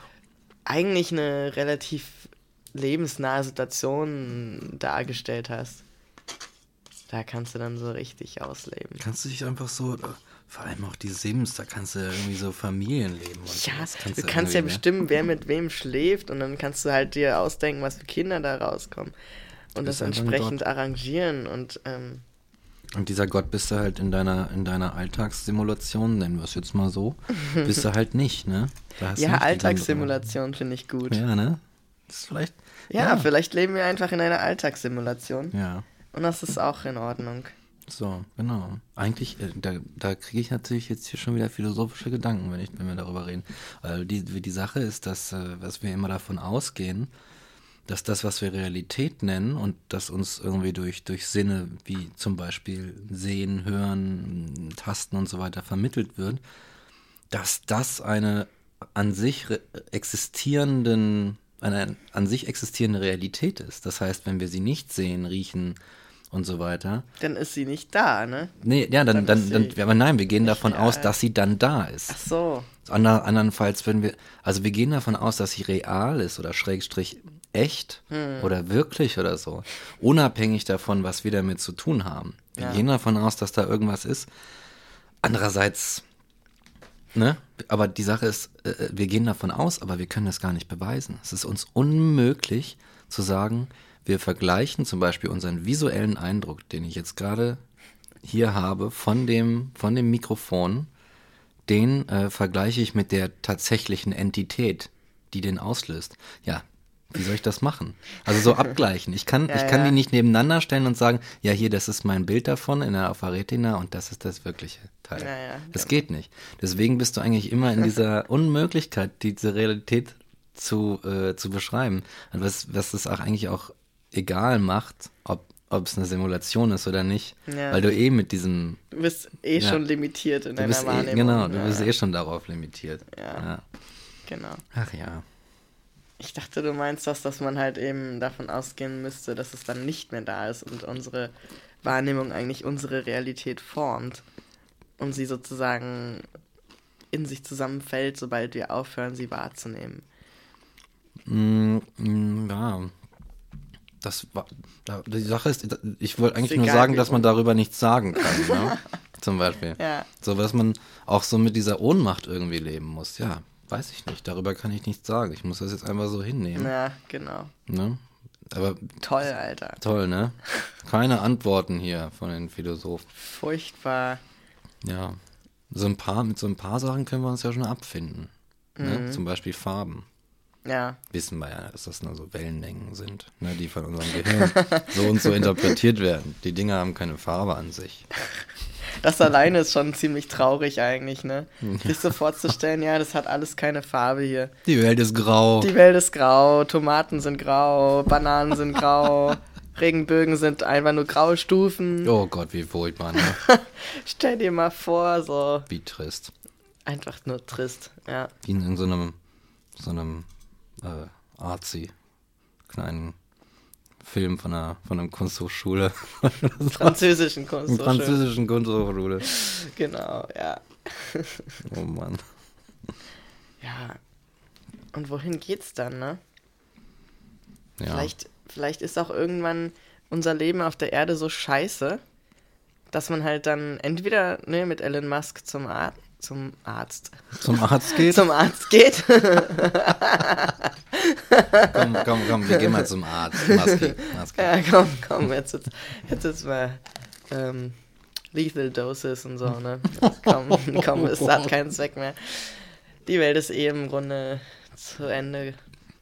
eigentlich eine relativ lebensnahe Situation dargestellt hast. Da kannst du dann so richtig ausleben. Kannst du dich einfach so, vor allem auch die Sims, da kannst du irgendwie so Familienleben und Ja, sowas du kannst ja ne? bestimmen, wer mit wem schläft und dann kannst du halt dir ausdenken, was für Kinder da rauskommen. Und das entsprechend arrangieren und ähm, Und dieser Gott bist du halt in deiner, in deiner Alltagssimulation, nennen wir es jetzt mal so, bist du halt nicht, ne? Ja, nicht Alltagssimulation finde ich gut. Ja, ne? Das ist vielleicht. Ja, vielleicht leben wir einfach in einer Alltagssimulation. Ja. Und das ist auch in Ordnung. So, genau. Eigentlich, äh, da, da kriege ich natürlich jetzt hier schon wieder philosophische Gedanken, wenn, ich, wenn wir darüber reden. Weil die, die Sache ist, dass, äh, dass wir immer davon ausgehen, dass das, was wir Realität nennen und das uns irgendwie durch, durch Sinne wie zum Beispiel Sehen, Hören, Tasten und so weiter vermittelt wird, dass das eine an sich re- existierenden, eine an sich existierende Realität ist. Das heißt, wenn wir sie nicht sehen, riechen und so weiter, Dann ist sie nicht da, ne? Nee, ja, dann, Dann dann, dann, aber nein, wir gehen davon real. aus, dass sie dann da ist. Ach so. Ander, andernfalls, wenn wir, also wir gehen davon aus, dass sie real ist oder schrägstrich echt Hm. oder wirklich oder so. Unabhängig davon, was wir damit zu tun haben. Wir Ja. gehen davon aus, dass da irgendwas ist. Andererseits, ne? Aber die Sache ist, äh, wir gehen davon aus, aber wir können das gar nicht beweisen. Es ist uns unmöglich zu sagen, wir vergleichen zum Beispiel unseren visuellen Eindruck, den ich jetzt gerade hier habe, von dem, von dem Mikrofon, den äh, vergleiche ich mit der tatsächlichen Entität, die den auslöst. Ja, Wie soll ich das machen? Also so abgleichen. Ich kann, Ja, ich kann ja. die nicht nebeneinander stellen und sagen, ja, hier, das ist mein Bild davon in der auf Retina und das ist das wirkliche Teil. Ja, das geht nicht. Deswegen bist du eigentlich immer in dieser Unmöglichkeit, diese Realität zu, äh, zu beschreiben. Und was, was es auch eigentlich auch egal macht, ob, ob es eine Simulation ist oder nicht, Ja. weil du eh mit diesem, Du bist eh Ja. schon limitiert in deiner eh, Wahrnehmung. genau, du ja, bist eh schon darauf limitiert. Ja. Genau. Ach ja. Ich dachte, du meinst das, dass man halt eben davon ausgehen müsste, dass es dann nicht mehr da ist und unsere Wahrnehmung eigentlich unsere Realität formt und sie sozusagen in sich zusammenfällt, sobald wir aufhören, sie wahrzunehmen. Mm, mm, ja. Das war, die Sache ist, ich wollte eigentlich nur sagen, dass man darüber nichts sagen kann, ne? Zum Beispiel. Ja. So, dass man auch so mit dieser Ohnmacht irgendwie leben muss. Ja, weiß ich nicht. Darüber kann ich nichts sagen. Ich muss das jetzt einfach so hinnehmen. Ja, genau. Ne? Aber Toll, Alter. toll, ne? Keine Antworten hier von den Philosophen. Furchtbar. Ja. So ein paar, mit so ein paar Sachen können wir uns ja schon abfinden. Ne? Zum Beispiel Farben. Ja. wissen wir ja, dass das nur so Wellenlängen sind, ne, die von unserem Gehirn so und so interpretiert werden. Die Dinge haben keine Farbe an sich. Das alleine ist schon ziemlich traurig eigentlich, ne? Sich so vorzustellen, ja, das hat alles keine Farbe hier. Die Welt ist grau. Die Welt ist grau, Tomaten sind grau, Bananen sind grau, Regenbögen sind einfach nur graue Stufen. oh Gott, wie furchtbar, ne? Stell dir mal vor, so Wie trist. einfach nur trist, ja. Wie in so einem, so einem äh, artsy kleinen Film von einer, von einer Kunsthochschule. Französischen Einer Kunst. französischen Kunsthochschule. Genau, ja. Oh Mann. Ja. Und wohin geht's dann, ne? Ja. Vielleicht, vielleicht ist auch irgendwann unser Leben auf der Erde so scheiße, dass man halt dann entweder ne, mit Elon Musk zum, Ar zum Arzt Zum Arzt geht? zum Arzt geht. Komm, komm, komm, wir gehen mal zum Arzt. Maske, Maske. ja, komm, komm, jetzt ist, jetzt ist mal ähm, Lethal Doses und so, ne? Komm, komm, es hat keinen Zweck mehr. Die Welt ist eh im Grunde zu Ende.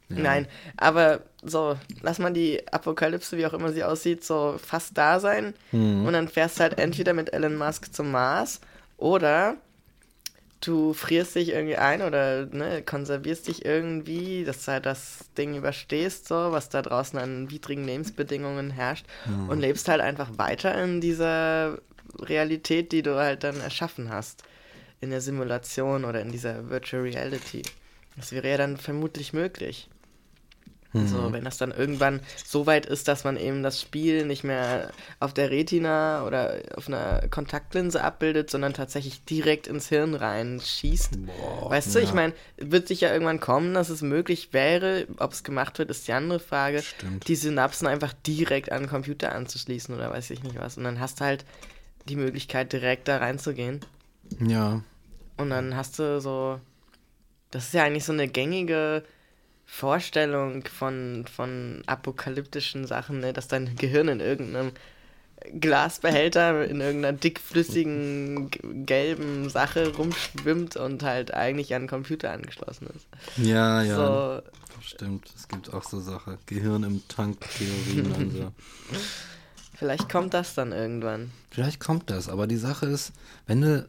Nein, aber so, lass mal die Apokalypse, wie auch immer sie aussieht, so fast da sein. Und dann fährst du halt entweder mit Elon Musk zum Mars oder du frierst dich irgendwie ein oder ne, konservierst dich irgendwie, dass du halt das Ding überstehst, so, was da draußen an widrigen Lebensbedingungen herrscht und lebst halt einfach weiter in dieser Realität, die du halt dann erschaffen hast. In der Simulation oder in dieser Virtual Reality. Das wäre ja dann vermutlich möglich. So, wenn das dann irgendwann so weit ist, dass man eben das Spiel nicht mehr auf der Retina oder auf einer Kontaktlinse abbildet, sondern tatsächlich direkt ins Hirn reinschießt. weißt du, ich ja. meine, wird sicher irgendwann kommen, dass es möglich wäre. Ob es gemacht wird, ist die andere Frage. Stimmt. Die Synapsen einfach direkt an den Computer anzuschließen oder weiß ich nicht was. Und dann hast du halt die Möglichkeit, direkt da reinzugehen. Ja. Und dann hast du so. Das ist ja eigentlich so eine gängige Vorstellung von, von apokalyptischen Sachen, ne? dass dein Gehirn in irgendeinem Glasbehälter in irgendeiner dickflüssigen gelben Sache rumschwimmt und halt eigentlich an den Computer angeschlossen ist. Ja, ja. So, Stimmt, es gibt auch so Sachen. Gehirn im Tank Theorien und so. vielleicht kommt das dann irgendwann. Vielleicht kommt das, aber die Sache ist, wenn du,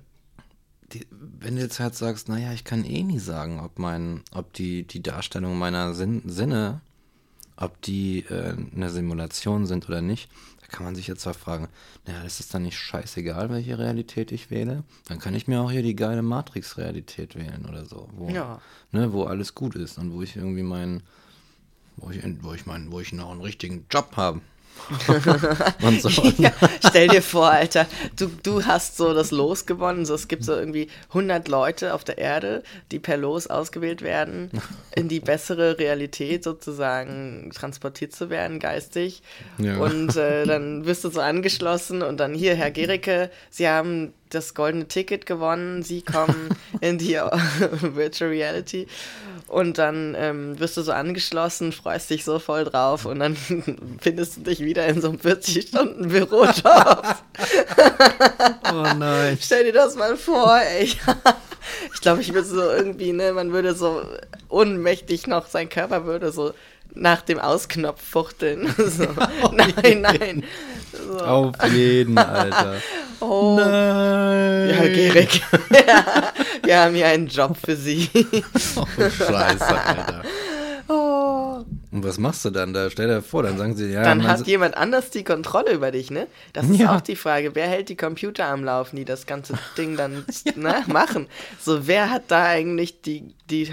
die, wenn du jetzt halt sagst, naja, ich kann eh nie sagen, ob mein, ob die, die Darstellung meiner Sin Sinne, ob die äh, eine Simulation sind oder nicht, da kann man sich jetzt zwar fragen, naja, ist es dann nicht scheißegal, welche Realität ich wähle? Dann kann ich mir auch hier die geile Matrix-Realität wählen oder so, wo, Ja. ne, wo alles gut ist und wo ich irgendwie meinen, wo ich, wo ich meinen, wo ich noch einen richtigen Job habe. so. Ja, stell dir vor, Alter, du, du hast so das Los gewonnen. So, es gibt so irgendwie 100 Leute auf der Erde, die per Los ausgewählt werden, in die bessere Realität sozusagen transportiert zu werden, geistig. Ja. Und äh, dann wirst du so angeschlossen und dann hier, Herr Gericke, Sie haben das goldene Ticket gewonnen, Sie kommen in die Virtual Reality. Und dann ähm, wirst du so angeschlossen, freust dich so voll drauf und dann findest du dich wieder in so einem 40-Stunden-Bürojob. Oh nein. Stell dir das mal vor, ey. Ich glaube, ich würde so irgendwie, ne, man würde so ohnmächtig noch, sein Körper würde so nach dem Ausknopf fuchteln. So. Nein, nein. So. Auf jeden, Alter. Oh. Nein. Ja, Gerig. ja, wir haben hier einen Job für Sie. Oh, Scheiße, Alter. Oh. Und was machst du dann da? Stell dir vor, dann sagen sie, ja, Dann hat jemand anders die Kontrolle über dich, ne? Das ist Ja. auch die Frage. Wer hält die Computer am Laufen, die das ganze Ding dann ne, machen? So, wer hat da eigentlich die, die,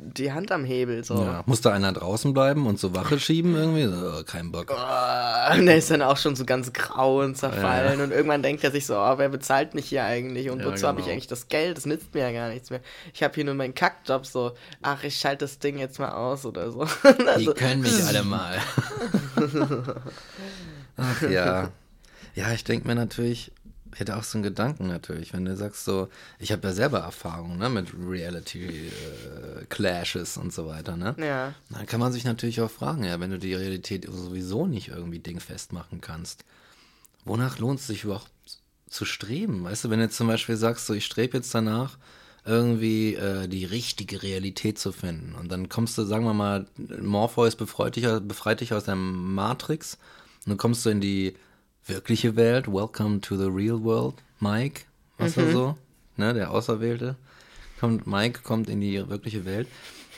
die Hand am Hebel? So. ja, muss da einer draußen bleiben und so Wache schieben irgendwie? So, kein Bock. Oh, und der ist dann auch schon so ganz grau und zerfallen. Ja. Und irgendwann denkt er sich so, oh, wer bezahlt mich hier eigentlich? Und Ja, wozu habe ich genau. eigentlich das Geld? Das nützt mir ja gar nichts mehr. Ich habe hier nur meinen Kackjob so, ach, ich schalte das Ding jetzt mal aus oder so. Also, alle mal. Ach ja. Ja, ich denke mir natürlich, ich hätte auch so einen Gedanken natürlich, wenn du sagst so, ich habe ja selber Erfahrung ne, mit Reality-Clashes und so weiter, ne? ja. Dann kann man sich natürlich auch fragen, ja, wenn du die Realität sowieso nicht irgendwie dingfest machen kannst, wonach lohnt es sich überhaupt zu streben? Weißt du, wenn du zum Beispiel sagst, so ich strebe jetzt danach, irgendwie äh, die richtige Realität zu finden. Und dann kommst du, sagen wir mal, Morpheus befreit dich, befreit dich aus der Matrix und dann kommst du in die wirkliche Welt. Welcome to the real world, Mike. Was war so? Ne, der Auserwählte. Kommt, Mike kommt in die wirkliche Welt.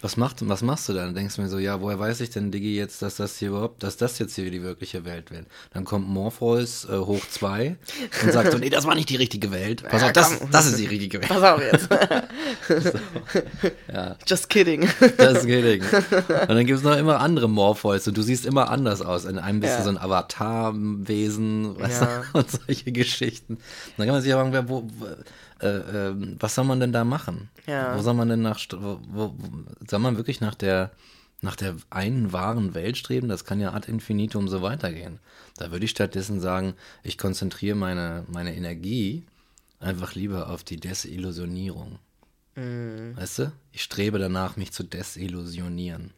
Was, macht, was machst du dann? Denkst du mir so, ja, woher weiß ich denn, Diggi, jetzt, dass das hier überhaupt, dass das jetzt hier die wirkliche Welt wird? Dann kommt Morpheus äh, hoch zwei und sagt so, nee, das war nicht die richtige Welt. Pass Ja, auf, das, das ist die richtige Welt. Pass auf jetzt. Ja, Just kidding. geht nicht. Und dann gibt es noch immer andere Morpheus und du siehst immer anders aus. In einem bist Ja. du so ein Avatar-Wesen Ja. und solche Geschichten. Dann kann man sich aber fragen, wo, wo, äh, äh, was soll man denn da machen? Ja. Wo soll man denn nach, wo, wo- soll man wirklich nach der, nach der einen wahren Welt streben? Das kann ja ad infinitum so weitergehen. Da würde ich stattdessen sagen, ich konzentriere meine, meine Energie einfach lieber auf die Desillusionierung. Mhm. Weißt du? Ich strebe danach, mich zu desillusionieren.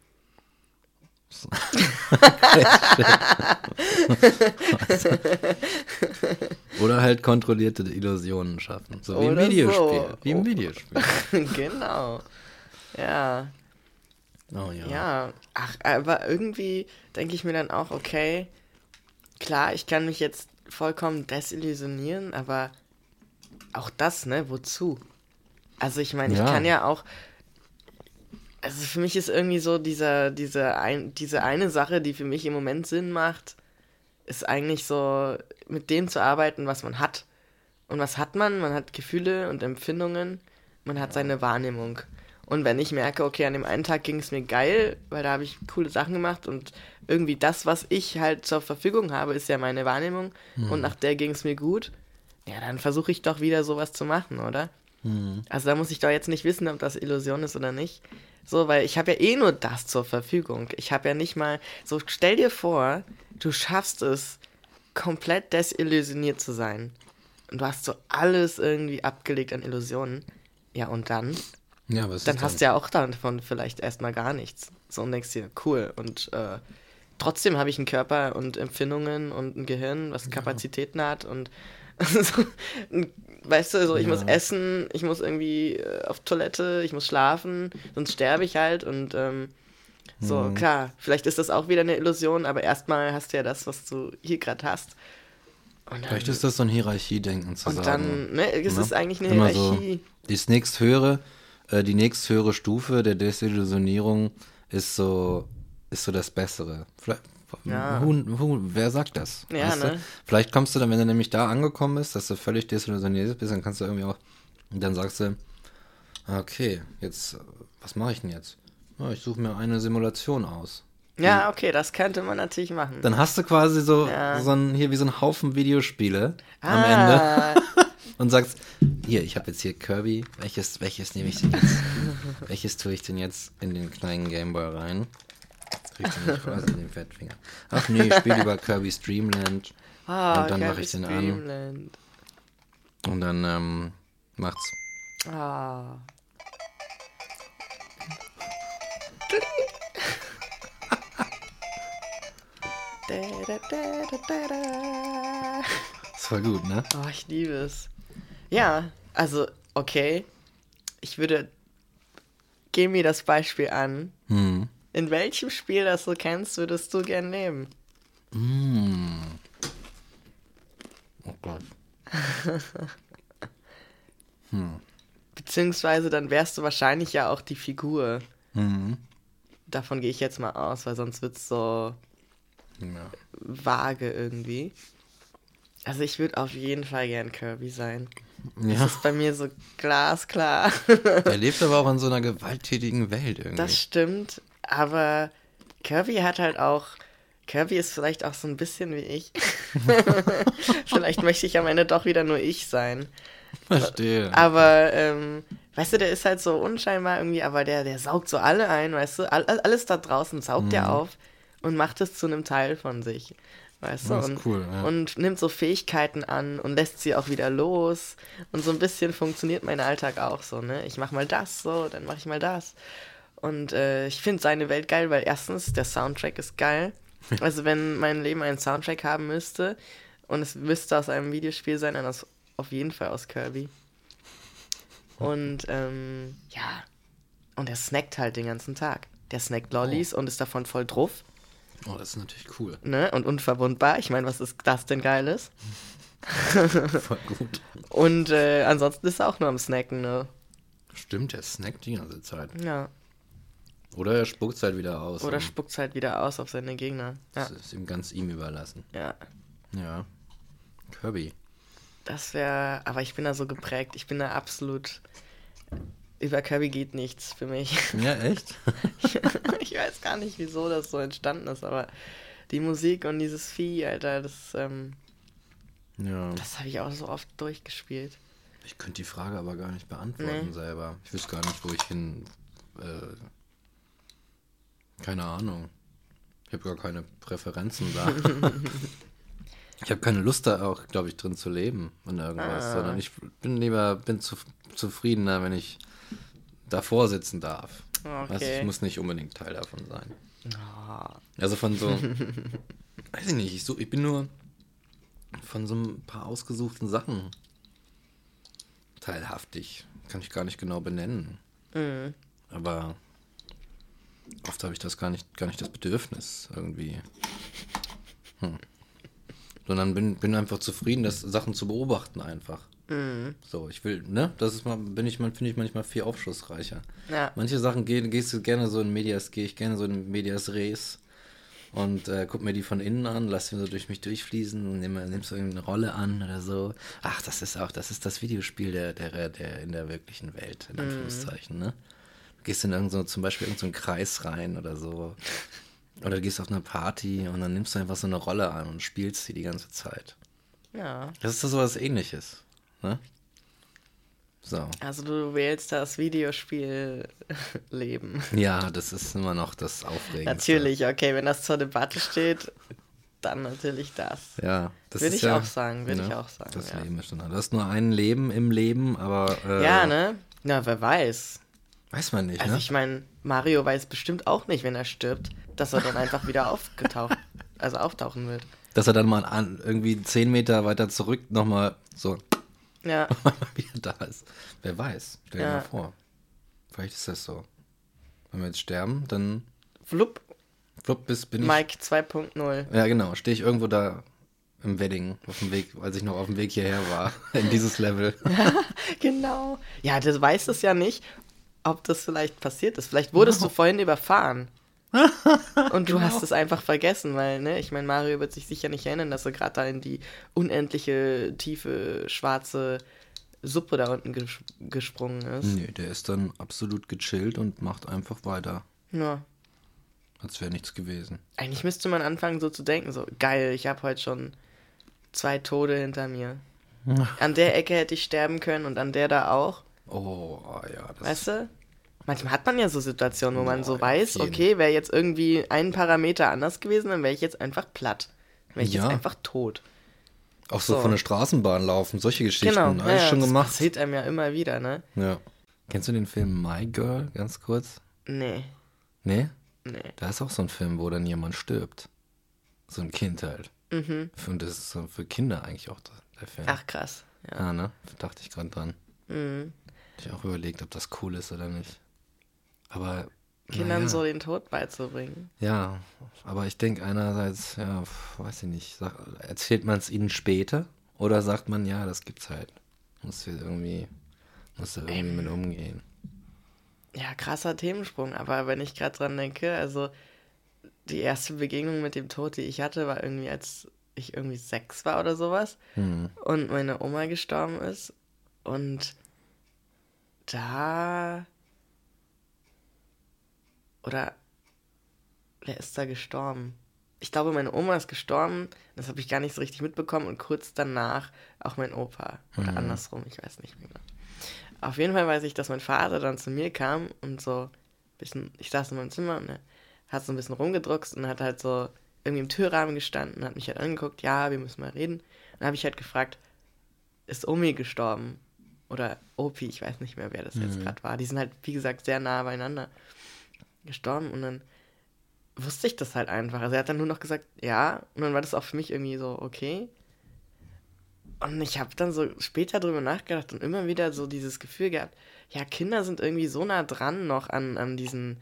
Oder halt kontrollierte Illusionen schaffen. So wie im Oder Videospiel. so. Wie im. Videospiel. genau. Ja. Oh ja. Ja, ach, aber irgendwie denke ich mir dann auch, okay, klar, ich kann mich jetzt vollkommen desillusionieren, aber auch das, ne, wozu? Also ich meine, Ja. ich kann ja auch, also für mich ist irgendwie so dieser, diese, ein, diese eine Sache, die für mich im Moment Sinn macht, ist eigentlich so, mit dem zu arbeiten, was man hat. Und was hat man? Man hat Gefühle und Empfindungen, man hat seine Wahrnehmung. Und wenn ich merke, okay, an dem einen Tag ging es mir geil, weil da habe ich coole Sachen gemacht und irgendwie das, was ich halt zur Verfügung habe, ist ja meine Wahrnehmung und nach der ging es mir gut, ja, dann versuche ich doch wieder sowas zu machen, oder? Also da muss ich doch jetzt nicht wissen, ob das Illusion ist oder nicht. So, weil ich habe ja eh nur das zur Verfügung. Ich habe ja nicht mal. So, stell dir vor, du schaffst es, komplett desillusioniert zu sein. Und du hast so alles irgendwie abgelegt an Illusionen. Ja, und dann? Ja, was Dann hast du ja auch davon vielleicht erstmal gar nichts. So und denkst dir, cool. Und äh, trotzdem habe ich einen Körper und Empfindungen und ein Gehirn, was Kapazitäten hat und so, weißt du, so ich muss Ja. essen, ich muss irgendwie äh, auf Toilette, ich muss schlafen, sonst sterbe ich halt und ähm, so, Mhm. klar, vielleicht ist das auch wieder eine Illusion, aber erstmal hast du ja das, was du hier gerade hast. Und dann, Vielleicht ist das so ein Hierarchiedenken zu und sagen. dann, ne, es ne? ist eigentlich eine Immer Hierarchie. So, die nächsthöhere, äh, die nächsthöhere Stufe der Desillusionierung ist so, ist so das Bessere. Vielleicht, Ja. who, who, wer sagt das? Ja, weißt du? ne? Vielleicht kommst du dann, wenn du nämlich da angekommen bist, dass du völlig desillusioniert bist, dann kannst du irgendwie auch, dann sagst du, okay, jetzt, was mache ich denn jetzt? Ja, ich suche mir eine Simulation aus. Ja, okay, das könnte man natürlich machen. Dann hast du quasi so, Ja. so ein, hier wie so ein Haufen Videospiele am Ende ah, und sagst, hier, ich habe jetzt hier Kirby. Welches, welches nehme ich denn jetzt? welches tue ich denn jetzt in den kleinen Gameboy rein? Tue ich den nicht raus also den Fettfinger. Ach nee, ich spiele über Kirby's Dreamland. Ah, und dann mache ich den Streamland. an. Und dann ähm, macht's. Ah. Das war gut, ne? Oh, ich liebe es. Ja, also, okay. Ich würde. Geh mir das Beispiel an. Hm. In welchem Spiel, das du kennst, würdest du gern leben? Oh Gott. Beziehungsweise dann wärst du wahrscheinlich ja auch die Figur. Mhm. Davon gehe ich jetzt mal aus, weil sonst wird es so Ja. vage irgendwie. Also ich würde auf jeden Fall gern Kirby sein. Ja. Das ist bei mir so glasklar. Er lebt aber auch in so einer gewalttätigen Welt irgendwie. Das stimmt, aber Kirby hat halt auch. Kirby ist vielleicht auch so ein bisschen wie ich. vielleicht möchte ich am Ende doch wieder nur ich sein. Verstehe. Aber, ähm, weißt du, der ist halt so unscheinbar irgendwie, aber der, der saugt so alle ein, weißt du? All, alles da draußen saugt er auf und macht es zu einem Teil von sich. Weißt du? Und, cool, ja. und nimmt so Fähigkeiten an und lässt sie auch wieder los. Und so ein bisschen funktioniert mein Alltag auch so, ne? Ich mach mal das so, dann mach ich mal das. Und äh, ich finde seine Welt geil, weil erstens, der Soundtrack ist geil. Also wenn mein Leben einen Soundtrack haben müsste und es müsste aus einem Videospiel sein, dann aus, auf jeden Fall aus Kirby. Und ähm, ja, und er snackt halt den ganzen Tag. Der snackt Lollis und ist davon voll drauf, Oh, das ist natürlich cool. ne? Und unverwundbar. Ich meine, was ist das denn Geiles? Voll gut. Und äh, ansonsten ist er auch nur am Snacken, ne? Stimmt, der snackt die ganze Zeit. Ja. Oder er spuckt halt wieder aus. Oder und spuckt's halt wieder aus auf seine Gegner. Ja, Das ist ihm ganz ihm überlassen. ja. Ja. Kirby. Das wäre, aber ich bin da so geprägt. Ich bin da absolut. Über Kirby geht nichts für mich. Ja, echt? ich weiß gar nicht, wieso das so entstanden ist, aber die Musik und dieses Vieh, Alter, das, ähm, ja. das habe ich auch so oft durchgespielt. Ich könnte die Frage aber gar nicht beantworten Nee. selber. Ich wüsste gar nicht, wo ich hin. Äh, keine Ahnung. Ich habe gar keine Präferenzen da. ich habe keine Lust da auch, glaube ich, drin zu leben in irgendwas, Ah. sondern ich bin lieber bin zu, zufriedener, wenn ich davor sitzen darf. Also Okay. ich muss nicht unbedingt Teil davon sein. Ah, Also von so, weiß ich nicht, ich, such, ich bin nur von so ein paar ausgesuchten Sachen teilhaftig. Kann ich gar nicht genau benennen. Mhm. Aber oft habe ich das gar nicht, gar nicht das Bedürfnis irgendwie. Hm. Sondern bin, bin einfach zufrieden, das Sachen zu beobachten einfach. Mhm. So, ich will, ne? Das ist mal, bin ich finde ich manchmal viel aufschlussreicher. Ja. Manche Sachen geh, gehst du gerne so in Medias, gehe ich gerne so in Medias Res und äh, guck mir die von innen an, lass sie so durch mich durchfließen und nimm, nimm so irgendeine Rolle an oder so. Ach, das ist auch, das ist das Videospiel der, der, der in der wirklichen Welt, in Anführungszeichen, ne? Du gehst in irgend so, zum Beispiel irgendeinen so Kreis rein oder so. Oder du gehst auf eine Party und dann nimmst du einfach so eine Rolle an und spielst sie die ganze Zeit. Ja. Das ist doch sowas ähnliches, ne? So. Also du wählst das Videospiel-Leben. Ja, das ist immer noch das Aufregendste. Natürlich, okay, wenn das zur Debatte steht, dann natürlich das. Ja, das Würde ich ja, auch sagen, würde ich auch sagen, Das ja. Leben ist schon. Du hast nur ein Leben im Leben, aber äh, Ja, ne? Na, wer weiß. weiß man nicht, Also ne? ich meine, Mario weiß bestimmt auch nicht, wenn er stirbt, dass er dann einfach wieder aufgetaucht, also auftauchen wird. Dass er dann mal an, irgendwie zehn Meter weiter zurück nochmal so Ja, wieder da ist. Wer weiß? Stell dir Ja. mal vor. Vielleicht ist das so. Wenn wir jetzt sterben, dann flupp, flupp, bis bin ich. Mike 2.0. Ja, genau. Stehe ich irgendwo da im Wedding auf dem Weg, als ich noch auf dem Weg hierher war, in dieses Level. Genau. Ja, du weißt es ja nicht, ob das vielleicht passiert ist. Vielleicht wurdest du vorhin überfahren. Und du hast es einfach vergessen, weil, ne, ich meine, Mario wird sich sicher nicht erinnern, dass er gerade da in die unendliche, tiefe, schwarze Suppe da unten ges gesprungen ist. Nee, der ist dann absolut gechillt und macht einfach weiter, Ja. als wäre nichts gewesen. Eigentlich müsste man anfangen, so zu denken, so, geil, ich habe heute schon zwei Tode hinter mir. An der Ecke hätte ich sterben können und an der da auch. Oh, ja, das Weißt du? Manchmal hat man ja so Situationen, wo man Boah, so weiß, jeden. okay, wäre jetzt irgendwie ein Parameter anders gewesen, dann wäre ich jetzt einfach platt. Wäre ich Ja. jetzt einfach tot. Auch so, So. von der Straßenbahn laufen, solche Geschichten. Genau, Habe ja, ich schon das gemacht. passiert einem ja immer wieder, ne? Ja. Kennst du den Film My Girl, ganz kurz? Nee, Nee? nee. Da ist auch so ein Film, wo dann jemand stirbt. so ein Kind halt. Mhm. Und das ist so für Kinder eigentlich auch der Film. Ach, krass. Ja, ja ne? Da dachte ich gerade dran. Mhm. Ich auch überlegt, ob das cool ist oder nicht. Aber. Kindern ja. so den Tod beizubringen. Ja, aber ich denke einerseits, ja, weiß ich nicht, sag, erzählt man es ihnen später oder sagt man, ja, das gibt's halt. Muss irgendwie, muss da irgendwie ähm. mit umgehen. Ja, krasser Themensprung, aber wenn ich gerade dran denke, also die erste Begegnung mit dem Tod, die ich hatte, war irgendwie, als ich irgendwie sechs war oder sowas mhm. und meine Oma gestorben ist. Und da. Oder. Wer ist da gestorben? Ich glaube, meine Oma ist gestorben. Das habe ich gar nicht so richtig mitbekommen. Und kurz danach auch mein Opa. Oder mhm. andersrum, ich weiß nicht mehr genau. Auf jeden Fall weiß ich, dass mein Vater dann zu mir kam und so bisschen. Ich saß in meinem Zimmer und er hat so ein bisschen rumgedruckst und hat halt so irgendwie im Türrahmen gestanden, hat mich halt angeguckt, ja, wir müssen mal reden. Und dann habe ich halt gefragt, ist Omi gestorben? Oder Opi, ich weiß nicht mehr, wer das mhm. jetzt gerade war. Die sind halt, wie gesagt, sehr nah beieinander gestorben und dann wusste ich das halt einfach. Also er hat dann nur noch gesagt, ja, und dann war das auch für mich irgendwie so, okay. Und ich habe dann so später drüber nachgedacht und immer wieder so dieses Gefühl gehabt, ja, Kinder sind irgendwie so nah dran noch an, an diesen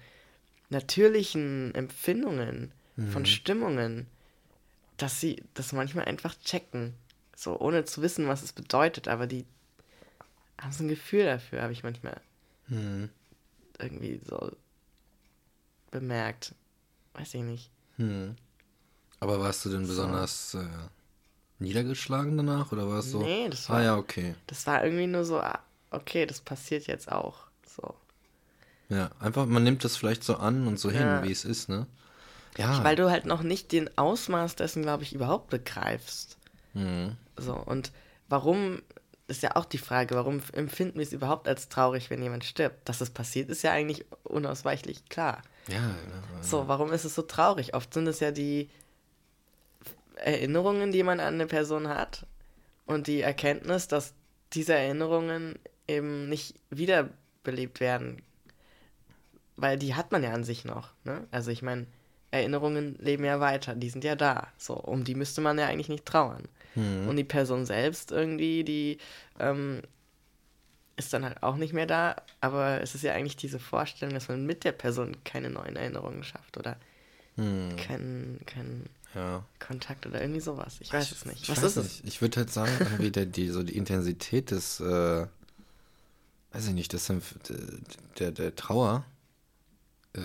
natürlichen Empfindungen mhm. von Stimmungen, dass sie das manchmal einfach checken. So, ohne zu wissen, was es bedeutet, aber die haben so ein Gefühl dafür, habe ich manchmal mhm. irgendwie so bemerkt. Weiß ich nicht. Mhm. Aber warst du denn besonders so. äh, niedergeschlagen danach oder war es so? Nee, das ah, war. Ah ja, okay. Das war irgendwie nur so, ah, okay, das passiert jetzt auch. So. Ja, einfach, man nimmt das vielleicht so an und so ja. hin, wie es ist, ne? Ja. Weil du halt noch nicht den Ausmaß dessen, glaube ich, überhaupt begreifst. Mhm. So, und warum ist ja auch die Frage, warum empfinden wir es überhaupt als traurig, wenn jemand stirbt? Dass es passiert, ist ja eigentlich unausweichlich klar. Ja, ja, ja. So, warum ist es so traurig? Oft sind es ja die Erinnerungen, die man an eine Person hat und die Erkenntnis, dass diese Erinnerungen eben nicht wiederbelebt werden. Weil die hat man ja an sich noch. Ne? Also ich meine, Erinnerungen leben ja weiter, die sind ja da. So, um die müsste man ja eigentlich nicht trauern. Mhm. Und die Person selbst irgendwie, die ähm, ist dann halt auch nicht mehr da. Aber es ist ja eigentlich diese Vorstellung, dass man mit der Person keine neuen Erinnerungen schafft oder mhm. keinen kein ja. Kontakt oder irgendwie sowas. Ich weiß ich, es nicht. Was ist es? Ich würde halt sagen, irgendwie der, die, so die Intensität des, äh, weiß ich nicht, des, der, der Trauer äh,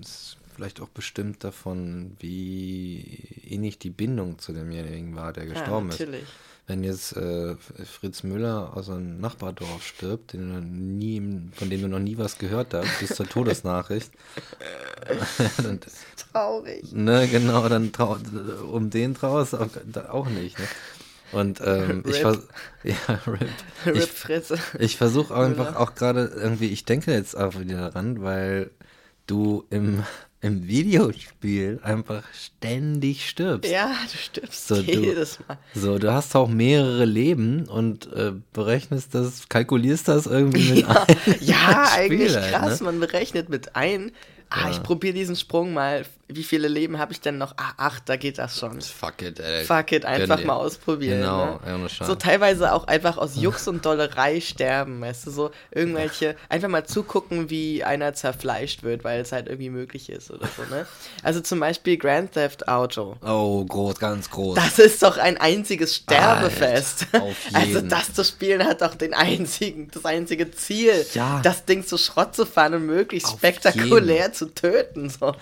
ist vielleicht auch bestimmt davon, wie innig die Bindung zu demjenigen war, der gestorben ja, natürlich. ist. Wenn jetzt äh, Fritz Müller aus einem Nachbardorf stirbt, nie, von dem du noch nie was gehört hast, bis zur Todesnachricht. dann, Traurig. Ne, genau, dann trau um den trauerst du auch, auch nicht. Ne? Und ähm, ich vers ja, Rip. Rip ich, Fritz. Ich versuche einfach auch gerade irgendwie, ich denke jetzt auch wieder daran, weil du im im Videospiel einfach ständig stirbst. Ja, du stirbst so, jedes Mal. So, du hast auch mehrere Leben und äh, berechnest das, kalkulierst das irgendwie mit ja, ein. Ja, eigentlich krass, ne? man berechnet mit ein, ah, ich probiere diesen Sprung mal wie viele Leben habe ich denn noch? Ah, acht, da geht das schon. Fuck it, ey. Fuck it, einfach mal ausprobieren. Genau, ne? So teilweise auch einfach aus Jux und Dollerei sterben, weißt du, so irgendwelche, einfach mal zugucken, wie einer zerfleischt wird, weil es halt irgendwie möglich ist oder so, ne? Also zum Beispiel Grand Theft Auto. Oh, groß, ganz groß. Das ist doch ein einziges Sterbefest. Alter, auf also jeden. Also das zu spielen hat doch den einzigen, das einzige Ziel, ja. das Ding zu Schrott zu fahren und möglichst auf spektakulär jeden. zu töten, so.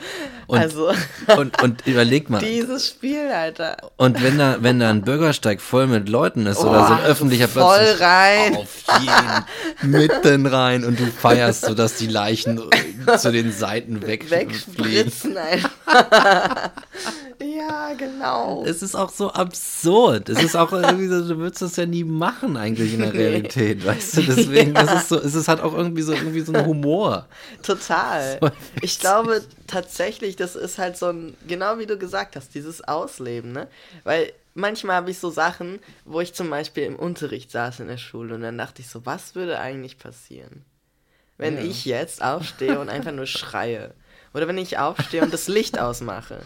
Und also so. Und, und überleg mal. Dieses Spiel, Alter. Und wenn da, wenn da ein Bürgersteig voll mit Leuten ist oh, oder so ein öffentlicher Platz. Voll rein. Auf jeden. mitten rein und du feierst so, dass die Leichen zu den Seiten weg wegspritzen einfach. ja, genau. Es ist auch so absurd. Es ist auch irgendwie so, du würdest das ja nie machen eigentlich in der Realität, weißt du? Deswegen, ja. das ist so, es ist halt auch irgendwie so, irgendwie so ein Humor. Total. Ich glaube tatsächlich, das ist halt so ein, genau wie du gesagt hast, dieses Ausleben, ne? Weil manchmal habe ich so Sachen, wo ich zum Beispiel im Unterricht saß in der Schule und dann dachte ich so, was würde eigentlich passieren, wenn ja. ich jetzt aufstehe und einfach nur schreie? Oder wenn ich aufstehe und das Licht ausmache?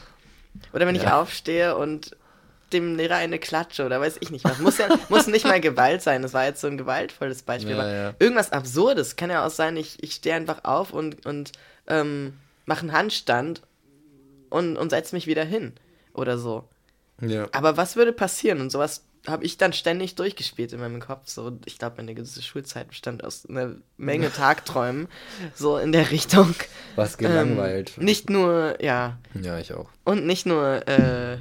Oder wenn ich Ja. aufstehe und dem Lehrer eine klatsche oder weiß ich nicht was. Muss ja muss nicht mal Gewalt sein. Das war jetzt so ein gewaltvolles Beispiel. Ja, ja. Irgendwas Absurdes. Kann ja auch sein, ich, ich stehe einfach auf und, und ähm, mache einen Handstand und, und setze mich wieder hin. Oder so. Ja. Aber was würde passieren? Und sowas habe ich dann ständig durchgespielt in meinem Kopf. So, ich glaube, meine ganze Schulzeit bestand aus einer Menge Tagträumen. So in der Richtung. Was gelangweilt. Ähm, nicht nur, ja, ja, ich auch. und nicht nur äh,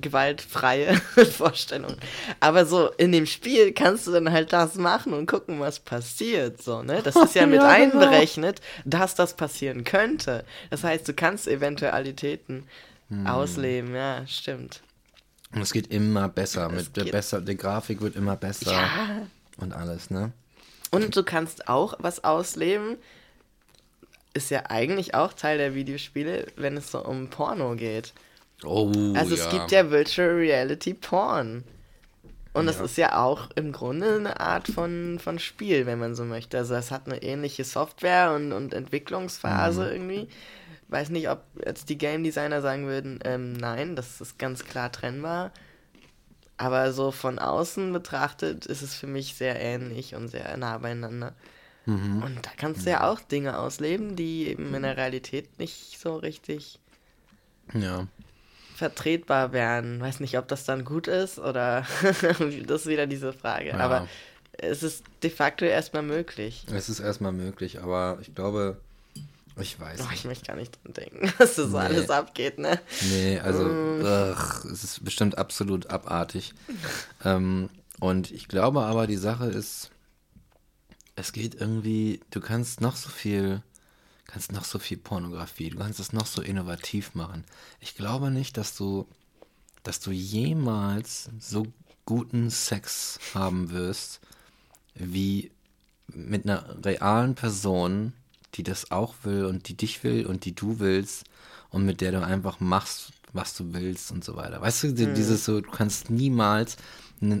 gewaltfreie Vorstellungen. Aber so in dem Spiel kannst du dann halt das machen und gucken, was passiert. So, ne? Das ist ja mit Ja, genau. einberechnet, dass das passieren könnte. Das heißt, du kannst Eventualitäten Hm. ausleben. Ja, stimmt. Und es geht immer besser. Es Mit der, besser. Die Grafik wird immer besser. Ja. Und alles, ne? Und du kannst auch was ausleben. Ist ja eigentlich auch Teil der Videospiele, wenn es so um Porno geht. Oh, Also ja. es gibt ja Virtual Reality Porn. Und das Ja. ist ja auch im Grunde eine Art von, von Spiel, wenn man so möchte. Also es hat eine ähnliche Software und, und Entwicklungsphase Mhm. irgendwie. Weiß nicht, ob jetzt die Game Designer sagen würden, ähm, nein, das ist ganz klar trennbar. Aber so von außen betrachtet ist es für mich sehr ähnlich und sehr nah beieinander. Mhm. Und da kannst du ja auch Dinge ausleben, die eben in der Realität nicht so richtig Ja. vertretbar wären. Weiß nicht, ob das dann gut ist oder das ist wieder diese Frage. Ja. Aber es ist de facto erstmal möglich. Es ist erstmal möglich, aber ich glaube, ich weiß Oh, ich möchte gar nicht dran denken, was das so Nee. alles abgeht, ne? Nee, also Mm. ugh, es ist bestimmt absolut abartig. ähm, und ich glaube aber, die Sache ist, es geht irgendwie, du kannst noch so viel, kannst noch so viel Pornografie, du kannst es noch so innovativ machen. Ich glaube nicht, dass du, dass du jemals so guten Sex haben wirst, wie mit einer realen Person, die das auch will und die dich will und die du willst und mit der du einfach machst, was du willst und so weiter. Weißt du, die- dieses so, du kannst niemals,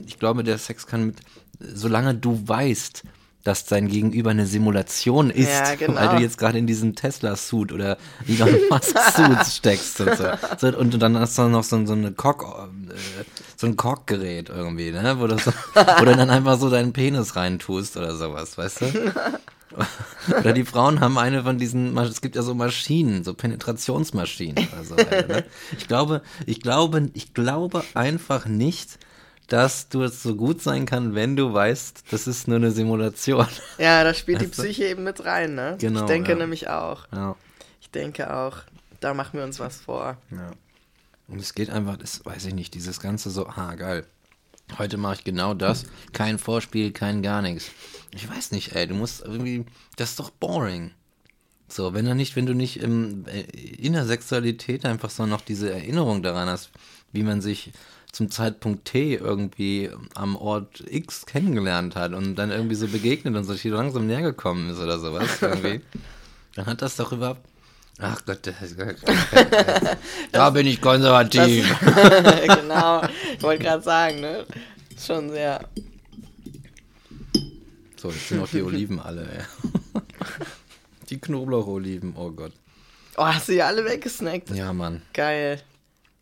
ich glaube, der Sex kann mit, solange du weißt, dass dein Gegenüber eine Simulation ist, Ja, genau. weil du jetzt gerade in diesem Tesla-Suit oder Elon Musk-Suit steckst und so. so. Und dann hast du noch so, so eine Cock, äh, so ein Cockgerät irgendwie, ne, wo du, so, wo du dann einfach so deinen Penis reintust oder sowas, weißt du? Oder die Frauen haben eine von diesen, es gibt ja so Maschinen, so Penetrationsmaschinen oder so. Ne? Ich glaube, ich glaube, ich glaube einfach nicht, dass du es so gut sein kann, wenn du weißt, das ist nur eine Simulation. Ja, da spielt die Weißt du? Psyche eben mit rein, ne? Genau, Ich denke ja. nämlich auch. Ja, Ich denke auch, da machen wir uns was vor. ja. Und es geht einfach, das weiß ich nicht, dieses ganze so, ah, geil. Heute mache ich genau das. Kein Vorspiel, kein gar nichts. Ich weiß nicht, ey, du musst irgendwie, das ist doch boring. So, wenn du nicht, wenn du nicht im, äh, in der Sexualität einfach so noch diese Erinnerung daran hast, wie man sich zum Zeitpunkt T irgendwie am Ort X kennengelernt hat und dann irgendwie so begegnet und sich so langsam näher gekommen ist oder sowas irgendwie, dann hat das doch überhaupt. Ach Gott, das ist, da bin ich konservativ. genau, ich wollte gerade sagen, ne? Schon sehr. So, jetzt sind auch die Oliven alle, ey. Die Knoblaucholiven, oh Gott. Oh, hast du die alle weggesnackt? Ja, Mann. Geil.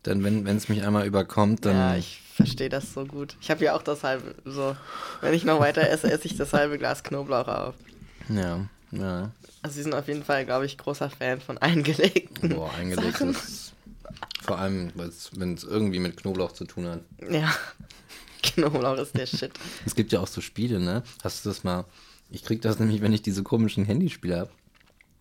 Denn wenn es mich einmal überkommt, dann. Ja, ich verstehe das so gut. Ich habe ja auch das halbe, so, wenn ich noch weiter esse, esse ich das halbe Glas Knoblauch auf. ja, ja. Also sie sind auf jeden Fall, glaube ich, großer Fan von eingelegten. Boah, eingelegt Sachen. ist. Vor allem, wenn es irgendwie mit Knoblauch zu tun hat. Ja, Knoblauch ist der Shit. Es gibt ja auch so Spiele, ne? Hast du das mal? Ich krieg das nämlich, wenn ich diese komischen Handyspiele habe.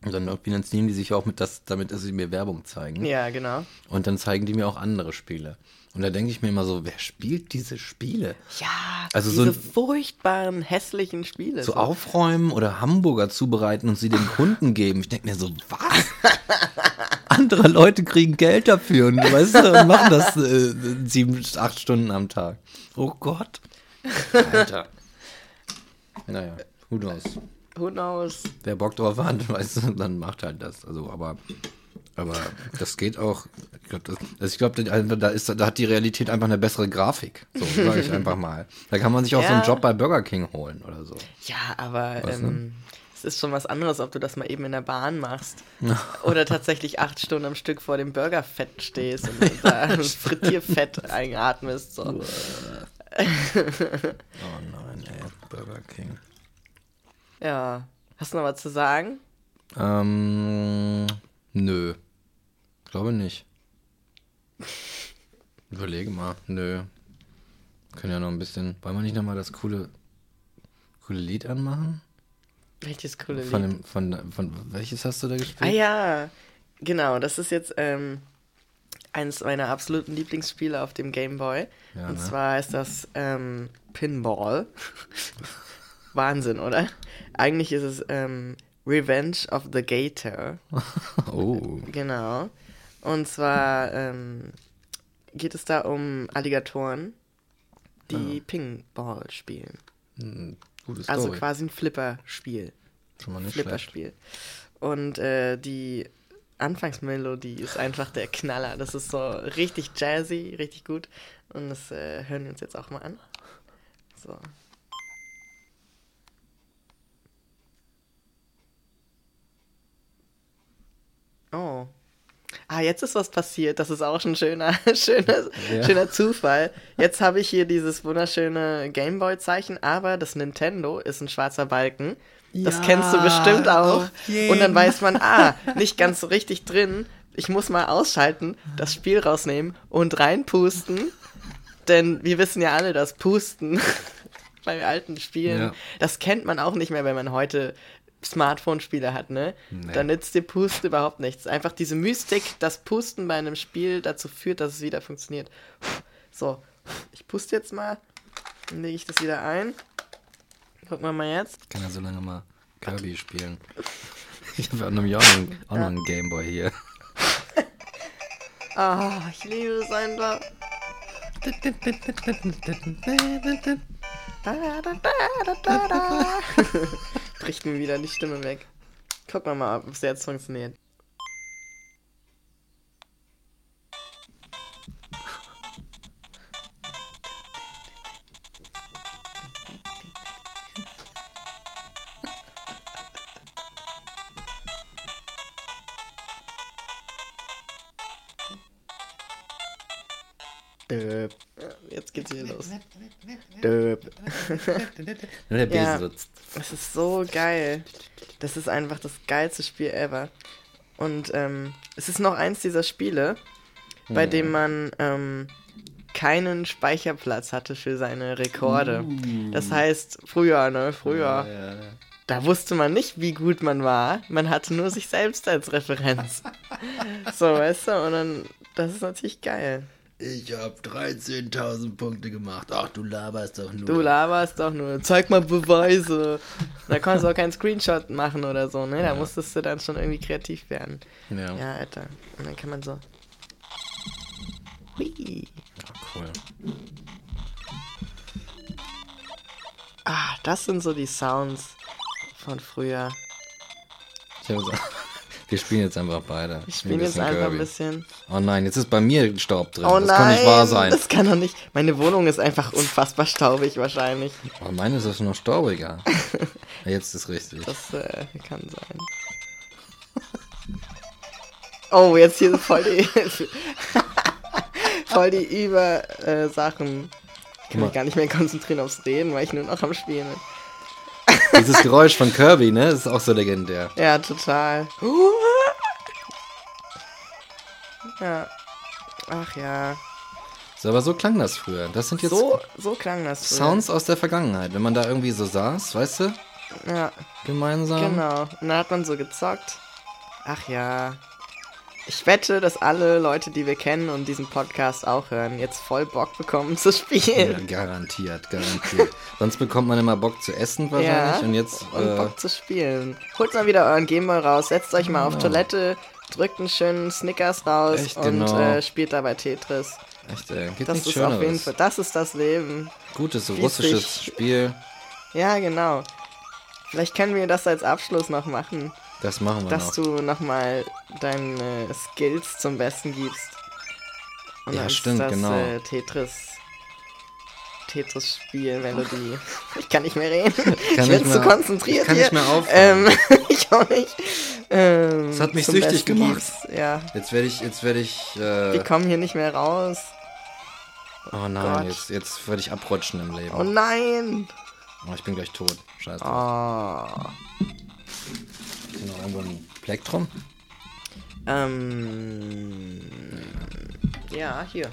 Und dann finanzieren die sich auch mit das, damit, dass sie mir Werbung zeigen. Ja, genau. Und dann zeigen die mir auch andere Spiele. Und da denke ich mir immer so, wer spielt diese Spiele? Ja, Also so diese ein- furchtbaren, hässlichen Spiele. So aufräumen oder Hamburger zubereiten und sie den Kunden geben. Ich denke mir so, was? Andere Leute kriegen Geld dafür und, weißt du, machen das äh, sieben, acht Stunden am Tag. Oh Gott. Alter. Naja, who knows. Who knows? Wer Bock drauf hat, weißt du, dann macht halt das. Also, aber, aber das geht auch. Ich glaube, das, also ich glaub, da, da, ist, da hat die Realität einfach eine bessere Grafik. So sage ich einfach mal. Da kann man sich auch so einen Ja. Job bei Burger King holen oder so. Ja, aber Was, ne? Es ist schon was anderes, ob du das mal eben in der Bahn machst oder tatsächlich acht Stunden am Stück vor dem Burgerfett stehst und da Frittierfett einatmest. So. oh nein, ey, Burger King. Ja. Hast du noch was zu sagen? Ähm, nö. Glaube nicht. Überlege mal. Nö. Können ja noch ein bisschen. Wollen wir nicht nochmal das coole, coole Lied anmachen? Welches coole Von, Lied? dem, von, von welches hast du da Ah gespielt? ja, genau. Das ist jetzt ähm, eines meiner absoluten Lieblingsspiele auf dem Game Boy. Ja, Und ne? zwar ist das ähm, Pinball. Wahnsinn, oder? Eigentlich ist es ähm, Revenge of the Gator. Oh. Genau. Und zwar ähm, geht es da um Alligatoren, die Pinball spielen. Gute Also Story. quasi ein Flipperspiel. Schon mal nicht. Flipperspiel. Und äh, die Anfangsmelodie ist einfach der Knaller. Das ist so richtig jazzy, richtig gut. Und das äh, hören wir uns jetzt auch mal an. So. Oh. Ah, jetzt ist was passiert. Das ist auch ein schöner, schöner, Ja. schöner Zufall. Jetzt habe ich hier dieses wunderschöne Gameboy-Zeichen, aber das Nintendo ist ein schwarzer Balken. Das Ja, kennst du bestimmt auch. auf jeden. Und dann weiß man, ah, nicht ganz so richtig drin. Ich muss mal ausschalten, das Spiel rausnehmen und reinpusten. Denn wir wissen ja alle, dass Pusten bei alten Spielen, Ja. das kennt man auch nicht mehr, wenn man heute Smartphone-Spiele hat, ne? Nee. Da nützt dir Pusten überhaupt nichts. Einfach diese Mystik, dass Pusten bei einem Spiel dazu führt, dass es wieder funktioniert. So, ich puste jetzt mal. Dann lege ich das wieder ein. Gucken wir mal jetzt. Ich kann ja so lange mal Kirby spielen. Ich habe auch noch, einen- auch noch einen Gameboy hier. Ah, ich liebe es einfach. Bricht mir wieder die Stimme weg. Gucken wir mal, ob es jetzt funktioniert. Döp. Jetzt geht's wieder los. Döp. Nur der Besen Ja. sitzt. Das ist so geil. Das ist einfach das geilste Spiel ever. Und ähm, es ist noch eins dieser Spiele, bei dem man ähm, keinen Speicherplatz hatte für seine Rekorde. Das heißt, früher, ne, früher, Ja, ja. da wusste man nicht, wie gut man war. Man hatte nur sich selbst als Referenz. so, weißt du, und dann, das ist natürlich geil. Ich habe 13.000 Punkte gemacht. Ach, du laberst doch nur. Du laberst doch nur. Zeig mal Beweise. Da konntest du auch keinen Screenshot machen oder so, ne? Da Ja. musstest du dann schon irgendwie kreativ werden. Ja, Ja, Alter. Und dann kann man so. Hui. cool. Ah, das sind so die Sounds von früher. Ich hab gesagt, wir spielen jetzt einfach beide. Wir spielen jetzt einfach ein bisschen. Oh nein, jetzt ist bei mir Staub drin. Oh das nein, kann nicht wahr sein. das kann doch nicht. Meine Wohnung ist einfach unfassbar staubig wahrscheinlich. Oh, meine ist das noch staubiger. Jetzt ist richtig. Das äh, kann sein. Oh, jetzt hier voll die, voll die Über äh, Sachen. Ich kann mich gar nicht mehr konzentrieren aufs Reden, weil ich nur noch am Spielen bin. Dieses Geräusch von Kirby, ne? Das ist auch so legendär. Ja, total. Ja. Ach ja. So, aber so klang das früher. Das sind jetzt So, so klang das. früher. Sounds aus der Vergangenheit. Wenn man da irgendwie so saß, weißt du? Ja, Gemeinsam. genau. Und dann hat man so gezockt. Ach ja. Ich wette, dass alle Leute, die wir kennen und diesen Podcast auch hören, jetzt voll Bock bekommen zu Ja, spielen. garantiert, garantiert. Sonst bekommt man immer Bock zu essen wahrscheinlich. Und jetzt. und äh, Bock zu spielen. Holt mal wieder euren Gameboy raus, setzt euch mal auf Genau. Toilette, drückt einen schönen Snickers raus Echt, und genau. äh, spielt dabei Tetris. echt, ey. Geht Das ist Schöneres. auf jeden Fall, das ist das Leben. Gutes Wie russisches Spiel. Ja, genau. Vielleicht können wir das als Abschluss noch machen, Das machen wir dass noch. du nochmal deine Skills zum Besten gibst. Und Ja, stimmt, das genau. äh, Tetris Tetris-Spiel-Melodie. Ich kann nicht mehr reden. Ich nicht bin zu konzentriert kann hier. nicht mehr aufhören. Ähm, ich auch nicht. Ähm, Das hat mich süchtig Besten gemacht. gibt's- Ja, Jetzt werde ich, jetzt werde ich, wir äh, kommen hier nicht mehr raus. oh nein, Gott. jetzt, jetzt werde ich abrutschen im Leben. Oh nein. Oh, ich bin gleich tot. Scheiße. Oh. Irgendwo ein Plektrum? Ähm. Ja, hier.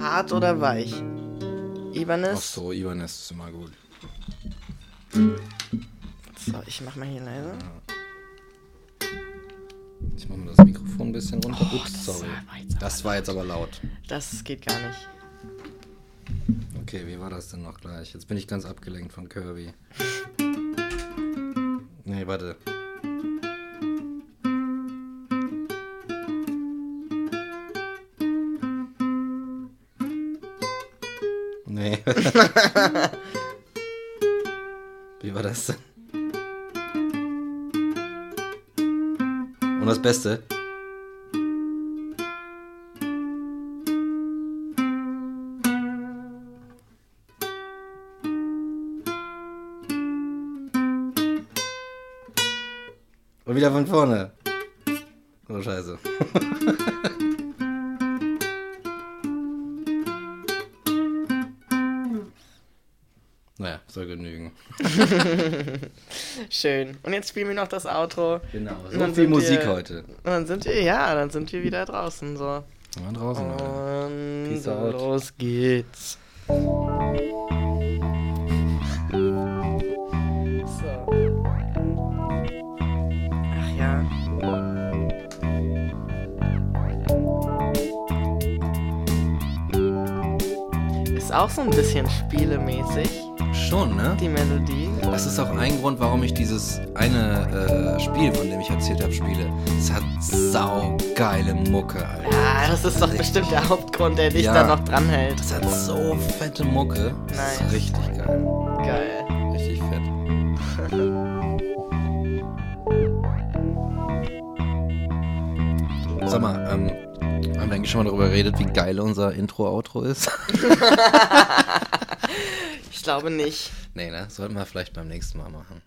Hart oder weich? Ach Ibanez. so, Ibanez ist immer gut. So, ich mach mal hier leise. Ich mache mal das Mikrofon ein bisschen runter. Ups, sorry. war Das war jetzt aber laut. Das geht gar nicht. Okay, wie war das denn noch gleich? Jetzt bin ich ganz abgelenkt von Kirby. Nee, warte. Nee. wie war das? Und das Beste? Von vorne. Oh, scheiße. naja, soll genügen. Schön. Und jetzt spielen wir noch das Outro. Genau, so viel Musik wir- heute. Dann sind wir, ja, dann sind wir wieder draußen. So. Draußen. Leute. Und Peace out. los geht's. Auch so ein bisschen spielemäßig, Schon, ne? die Melodie. Das ist auch ein Grund, warum ich dieses eine äh, Spiel, von dem ich erzählt habe, spiele. Es hat saugeile Mucke, Alter. Ja, das ist doch bestimmt der Hauptgrund, der dich Ja. da noch dranhält. Es hat so fette Mucke. Das Nice. ist richtig geil. Geil. Richtig fett. Sag mal, ähm, eigentlich schon mal darüber geredet, wie geil unser Intro-Outro ist? Ich glaube nicht. nee, ne? Sollten wir vielleicht beim nächsten Mal machen.